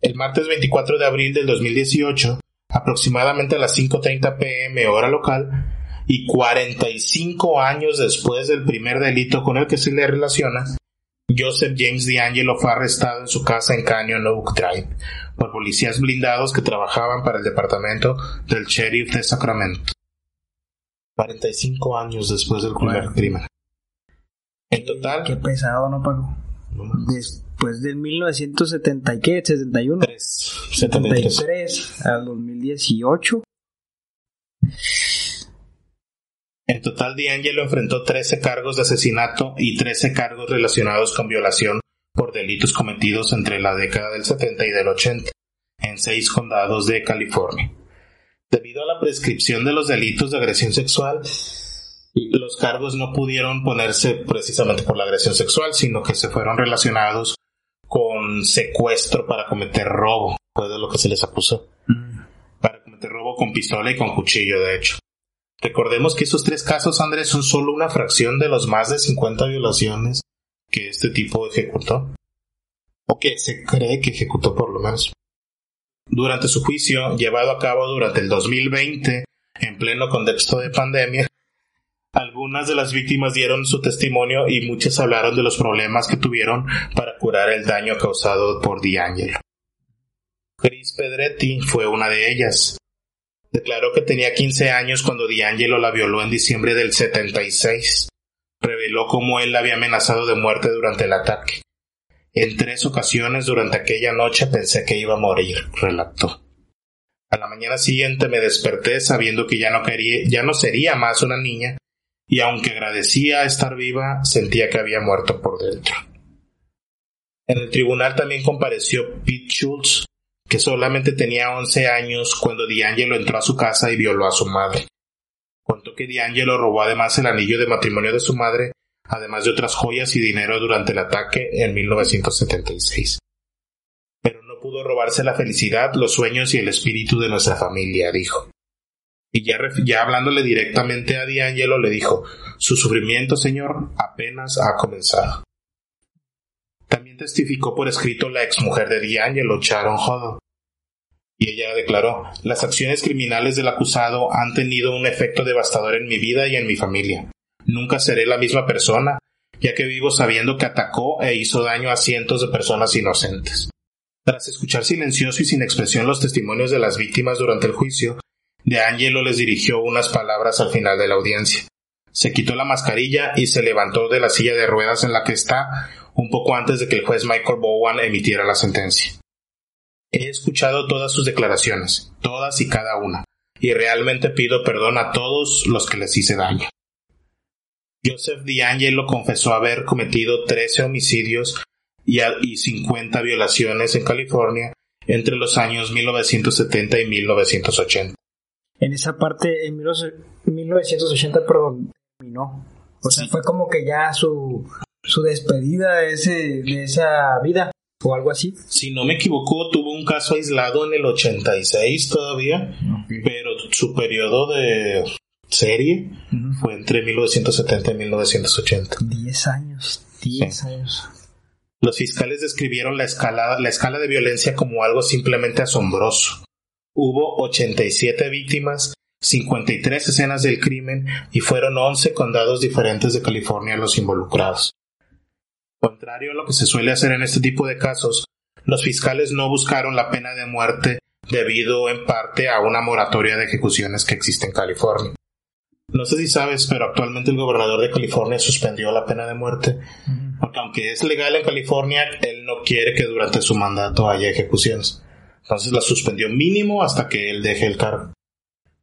El martes 24 de abril del 2018, aproximadamente a las 5.30 pm hora local, y 45 años después del primer delito con el que se le relaciona, Joseph James D'Angelo fue arrestado en su casa en Canyon Oak Drive por policías blindados que trabajaban para el departamento del sheriff de Sacramento. 45 años después del primer crimen. En total. Qué pesado, ¿no, Paco? Después del 1970 y qué, 71. 73 al 2018. En total, D'Angelo enfrentó 13 cargos de asesinato y 13 cargos relacionados con violación por delitos cometidos entre la década del 70 y del 80 en seis condados de California. Debido a la prescripción de los delitos de agresión sexual, los cargos no pudieron ponerse precisamente por la agresión sexual, sino que se fueron relacionados con secuestro para cometer robo, fue de lo que se les acusó. Mm. Para cometer robo con pistola y con cuchillo, de hecho. Recordemos que esos tres casos, Andrés, son solo una fracción de los más de 50 violaciones que este tipo ejecutó. O que se cree que ejecutó por lo menos. Durante su juicio, llevado a cabo durante el 2020, en pleno contexto de pandemia, algunas de las víctimas dieron su testimonio y muchas hablaron de los problemas que tuvieron para curar el daño causado por D'Angelo. Chris Pedretti fue una de ellas. Declaró que tenía 15 años cuando D'Angelo la violó en diciembre del 76. Reveló cómo él la había amenazado de muerte durante el ataque. En tres ocasiones durante aquella noche pensé que iba a morir, relató. A la mañana siguiente me desperté sabiendo que ya no quería, ya no sería más una niña, y aunque agradecía estar viva, sentía que había muerto por dentro. En el tribunal también compareció Pete Schultz, que solamente tenía 11 años cuando D'Angelo entró a su casa y violó a su madre. Contó que D'Angelo robó además el anillo de matrimonio de su madre, además de otras joyas y dinero durante el ataque en 1976. Pero no pudo robarse la felicidad, los sueños y el espíritu de nuestra familia, dijo. Y ya, ya hablándole directamente a D'Angelo le dijo, su sufrimiento, señor, apenas ha comenzado. También testificó por escrito la exmujer de D'Angelo, Sharon Hodo. Y ella declaró, las acciones criminales del acusado han tenido un efecto devastador en mi vida y en mi familia. Nunca seré la misma persona, ya que vivo sabiendo que atacó e hizo daño a cientos de personas inocentes. Tras escuchar silencioso y sin expresión los testimonios de las víctimas durante el juicio, De Angelo les dirigió unas palabras al final de la audiencia. Se quitó la mascarilla y se levantó de la silla de ruedas en la que está un poco antes de que el juez Michael Bowen emitiera la sentencia. He escuchado todas sus declaraciones, todas y cada una, y realmente pido perdón a todos los que les hice daño. Joseph D'Angelo confesó haber cometido 13 homicidios y, 50 violaciones en California entre los años 1970 y 1980. En esa parte, en 1980, perdón, terminó. O sea, fue como que ya su, su despedida de, ese, de esa vida o algo así. Si no me equivoco, tuvo un caso aislado en el 86 todavía, pero su periodo de serie fue entre 1970 y 1980. 10 años, 10 años. Los fiscales describieron la escala, la escala de violencia como algo simplemente asombroso. Hubo 87 víctimas, 53 escenas del crimen y fueron 11 condados diferentes de California los involucrados. Contrario a lo que se suele hacer en este tipo de casos, los fiscales no buscaron la pena de muerte debido en parte a una moratoria de ejecuciones que existe en California. No sé si sabes, pero actualmente el gobernador de California suspendió la pena de muerte, porque aunque es legal en California, él no quiere que durante su mandato haya ejecuciones. Entonces la suspendió mínimo hasta que él deje el cargo.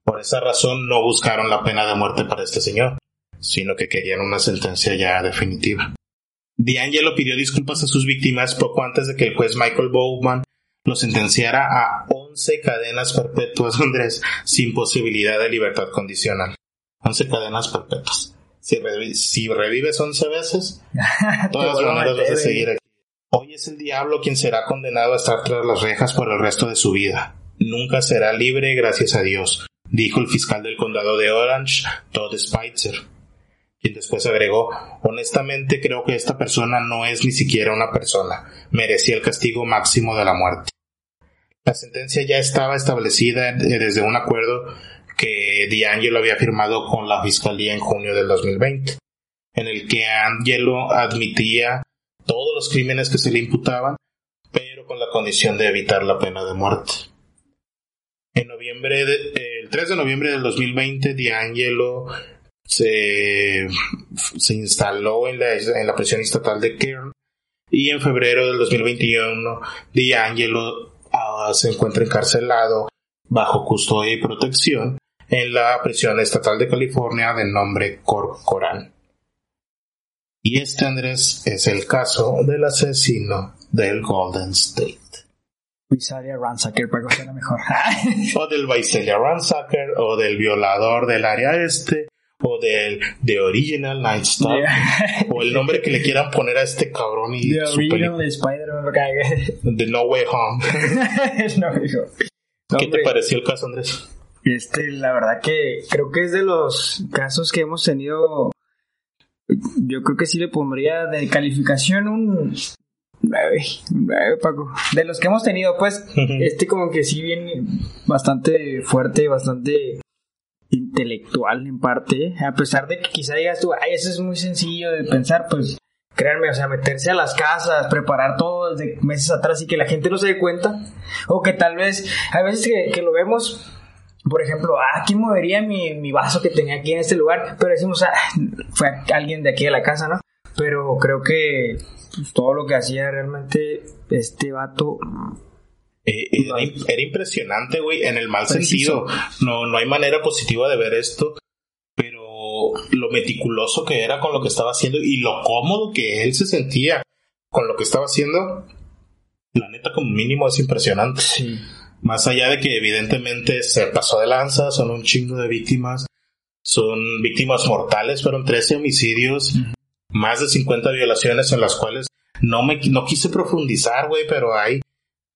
Por esa razón no buscaron la pena de muerte para este señor, sino que querían una sentencia ya definitiva. D'Angelo pidió disculpas a sus víctimas poco antes de que el juez Michael Bowman lo sentenciara a 11 cadenas perpetuas, Andrés, sin posibilidad de libertad condicional. 11 cadenas perpetuas. Si, revives 11 veces, todas maneras vas a seguir aquí. Hoy es el diablo quien será condenado a estar tras las rejas por el resto de su vida. Nunca será libre, gracias a Dios, dijo el fiscal del condado de Orange, Todd Spitzer, quien después agregó, honestamente creo que esta persona no es ni siquiera una persona, merecía el castigo máximo de la muerte. La sentencia ya estaba establecida desde un acuerdo que D'Angelo había firmado con la Fiscalía en junio del 2020, en el que Angelo admitía todos los crímenes que se le imputaban, pero con la condición de evitar la pena de muerte. En noviembre, el 3 de noviembre del 2020, D'Angelo se, se instaló en la, en la prisión estatal de Kern y en febrero del 2021 D'Angelo ah, se encuentra encarcelado bajo custodia y protección en la prisión estatal de California de nombre Corcoran. Y este, Andrés, es el caso del asesino del Golden State. Visalia Ransacker, para que mejor. o del Visalia Ransacker, o del violador del área este, o del The Original Night Star, o el nombre que le quieran poner a este cabrón y The Original de Spider-Man. The No Way Home. ¿Qué te pareció el caso, Andrés? Este, la verdad que creo que es de los casos que hemos tenido. Yo creo que sí le pondría de calificación un 9, Paco. De los que hemos tenido, pues, este como que sí viene bastante fuerte, bastante intelectual en parte, a pesar de que quizá digas tú, ay, eso es muy sencillo de pensar, pues créanme, o sea, meterse a las casas, preparar todo desde meses atrás y que la gente no se dé cuenta, o que tal vez, a veces que lo vemos, por ejemplo, ah, aquí movería mi, mi, vaso que tenía aquí en este lugar, pero decimos, ah, fue alguien de aquí de la casa, ¿no? Pero creo que pues, todo lo que hacía realmente este vato... Eh, era, impresionante, güey, en el mal sentido. No, no hay manera positiva de ver esto, pero lo meticuloso que era con lo que estaba haciendo y lo cómodo que él se sentía con lo que estaba haciendo, la neta como mínimo es impresionante. Sí. Más allá de que evidentemente se pasó de lanza, son un chingo de víctimas, son víctimas mortales, fueron 13 homicidios, más de 50 violaciones en las cuales no me no quise profundizar, güey, pero hay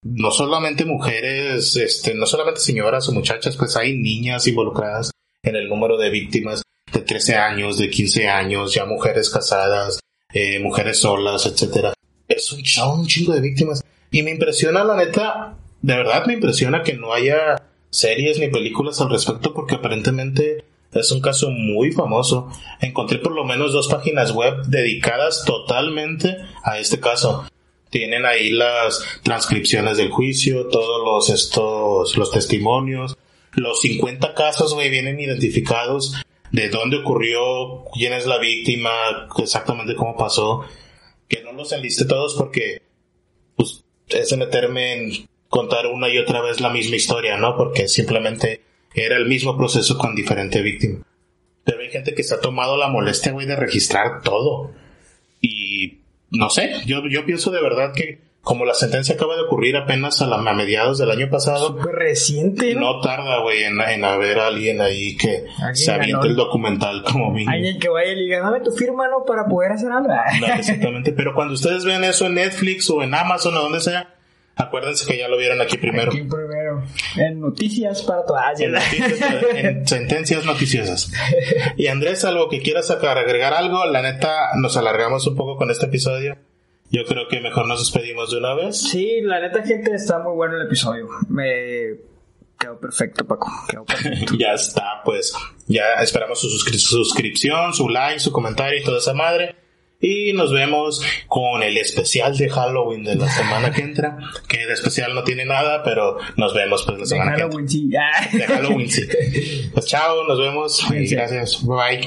no solamente mujeres, este, no solamente señoras o muchachas, pues hay niñas involucradas en el número de víctimas de 13 años, de 15 años, ya mujeres casadas, eh, mujeres solas, etcétera. Es un, un chingo de víctimas. Y me impresiona, la neta, de verdad me impresiona que no haya series ni películas al respecto porque aparentemente es un caso muy famoso. Encontré por lo menos dos páginas web dedicadas totalmente a este caso. Tienen ahí las transcripciones del juicio, todos los estos los testimonios, los 50 casos güey vienen identificados de dónde ocurrió, quién es la víctima, exactamente cómo pasó. Que no los enliste todos porque pues es meterme en contar una y otra vez la misma historia, ¿no? Porque simplemente era el mismo proceso con diferente víctima. Pero hay gente que se ha tomado la molestia, güey, de registrar todo. Y no sé, yo, yo pienso de verdad que como la sentencia acaba de ocurrir apenas a, la, a mediados del año pasado. Súper reciente, ¿no? No tarda, güey, en, en haber alguien ahí que se aviente el documental como mí. Alguien que vaya y le diga, dame tu firma, ¿no? Para poder hacer algo. No, exactamente. Pero cuando ustedes ven eso en Netflix o en Amazon o donde sea, acuérdense que ya lo vieron aquí primero. Aquí primero. En noticias para todas. En, noticias, en sentencias noticiosas. Y Andrés, algo que quieras sacar, agregar algo, la neta, nos alargamos un poco con este episodio. Yo creo que mejor nos despedimos de una vez. Sí, la neta, gente, está muy bueno el episodio. Me quedó perfecto, Paco. Quedó perfecto. ya está, pues. Ya esperamos su suscri- suscripción, su like, su comentario y toda esa madre. Y nos vemos con el especial de Halloween de la semana que entra. Que de especial no tiene nada, pero nos vemos pues la De semana que entra. Halloween, sí. De Halloween, sí. Pues chao, nos vemos. Y gracias. Bye.